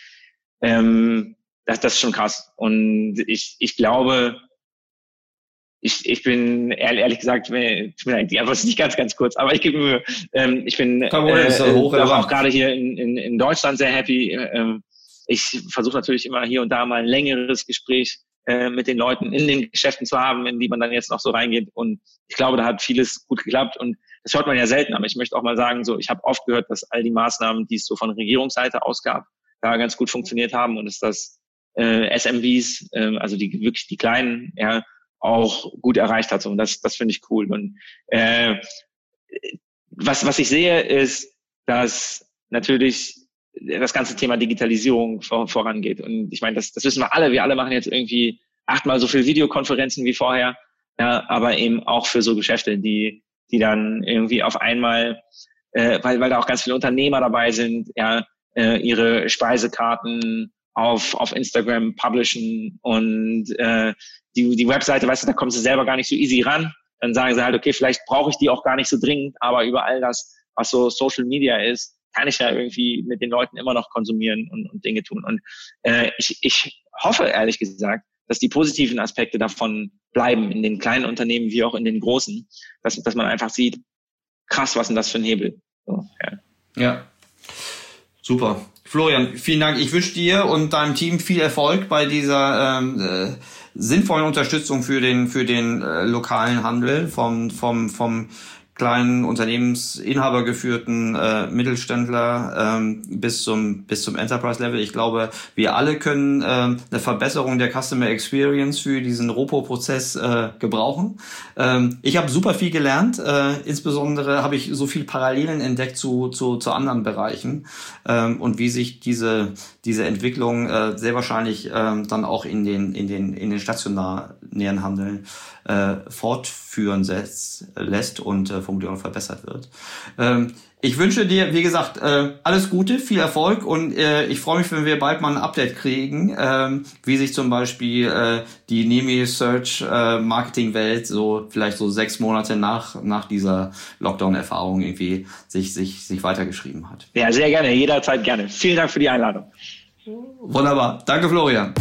ähm, das, das ist schon krass. Und ich, ich glaube, ich, ich bin ehrlich, ehrlich gesagt, die Antwort ist nicht ganz, ganz kurz, aber ich gebe mir, ähm, ich bin äh, auch, auch gerade hier in, in, in Deutschland sehr happy. Ähm, ich versuche natürlich immer hier und da mal ein längeres Gespräch äh, mit den Leuten in den Geschäften zu haben, in die man dann jetzt noch so reingeht. Und ich glaube, da hat vieles gut geklappt. Und das hört man ja selten. Aber ich möchte auch mal sagen, so ich habe oft gehört, dass all die Maßnahmen, die es so von Regierungsseite aus gab, da ganz gut funktioniert haben und dass das äh, SMVs, äh, also die wirklich die kleinen, ja, auch gut erreicht hat. Und das, das finde ich cool. Und äh, was, was ich sehe, ist, dass natürlich das ganze Thema Digitalisierung vor, vorangeht. Und ich meine, das, das wissen wir alle. Wir alle machen jetzt irgendwie achtmal so viel Videokonferenzen wie vorher. Ja, aber eben auch für so Geschäfte, die, die dann irgendwie auf einmal, äh, weil, weil da auch ganz viele Unternehmer dabei sind, ja, äh, ihre Speisekarten auf, auf Instagram publishen und äh, die, die Webseite, weißt du, da kommen sie selber gar nicht so easy ran. Dann sagen sie halt, okay, vielleicht brauche ich die auch gar nicht so dringend, aber über all das, was so Social Media ist, kann ich ja irgendwie mit den Leuten immer noch konsumieren und, und Dinge tun. Und äh, ich, ich hoffe, ehrlich gesagt, dass die positiven Aspekte davon bleiben, in den kleinen Unternehmen wie auch in den großen, dass, dass man einfach sieht, krass, was denn das für ein Hebel? So, ja. ja, super. Florian, vielen Dank. Ich wünsche dir und deinem Team viel Erfolg bei dieser ähm, äh, sinnvollen Unterstützung für den für den äh, lokalen Handel vom vom vom kleinen Unternehmensinhaber geführten äh, Mittelständler ähm, bis zum bis zum Enterprise Level. Ich glaube, wir alle können äh, eine Verbesserung der Customer Experience für diesen Ropo-Prozess äh, gebrauchen. Ähm, ich habe super viel gelernt. Äh, insbesondere habe ich so viel Parallelen entdeckt zu zu, zu anderen Bereichen ähm, und wie sich diese diese Entwicklung äh, sehr wahrscheinlich äh, dann auch in den in den in den stationären Handel äh, fortführen setzt, lässt und äh, auch verbessert wird. Ähm, ich wünsche dir, wie gesagt, äh, alles Gute, viel Erfolg und äh, ich freue mich, wenn wir bald mal ein Update kriegen, äh, wie sich zum Beispiel äh, die Nemi Search äh, Marketing Welt so vielleicht so sechs Monate nach nach dieser Lockdown-Erfahrung irgendwie sich sich sich weitergeschrieben hat. Ja, sehr gerne, jederzeit gerne. Vielen Dank für die Einladung. Wunderbar, danke Florian.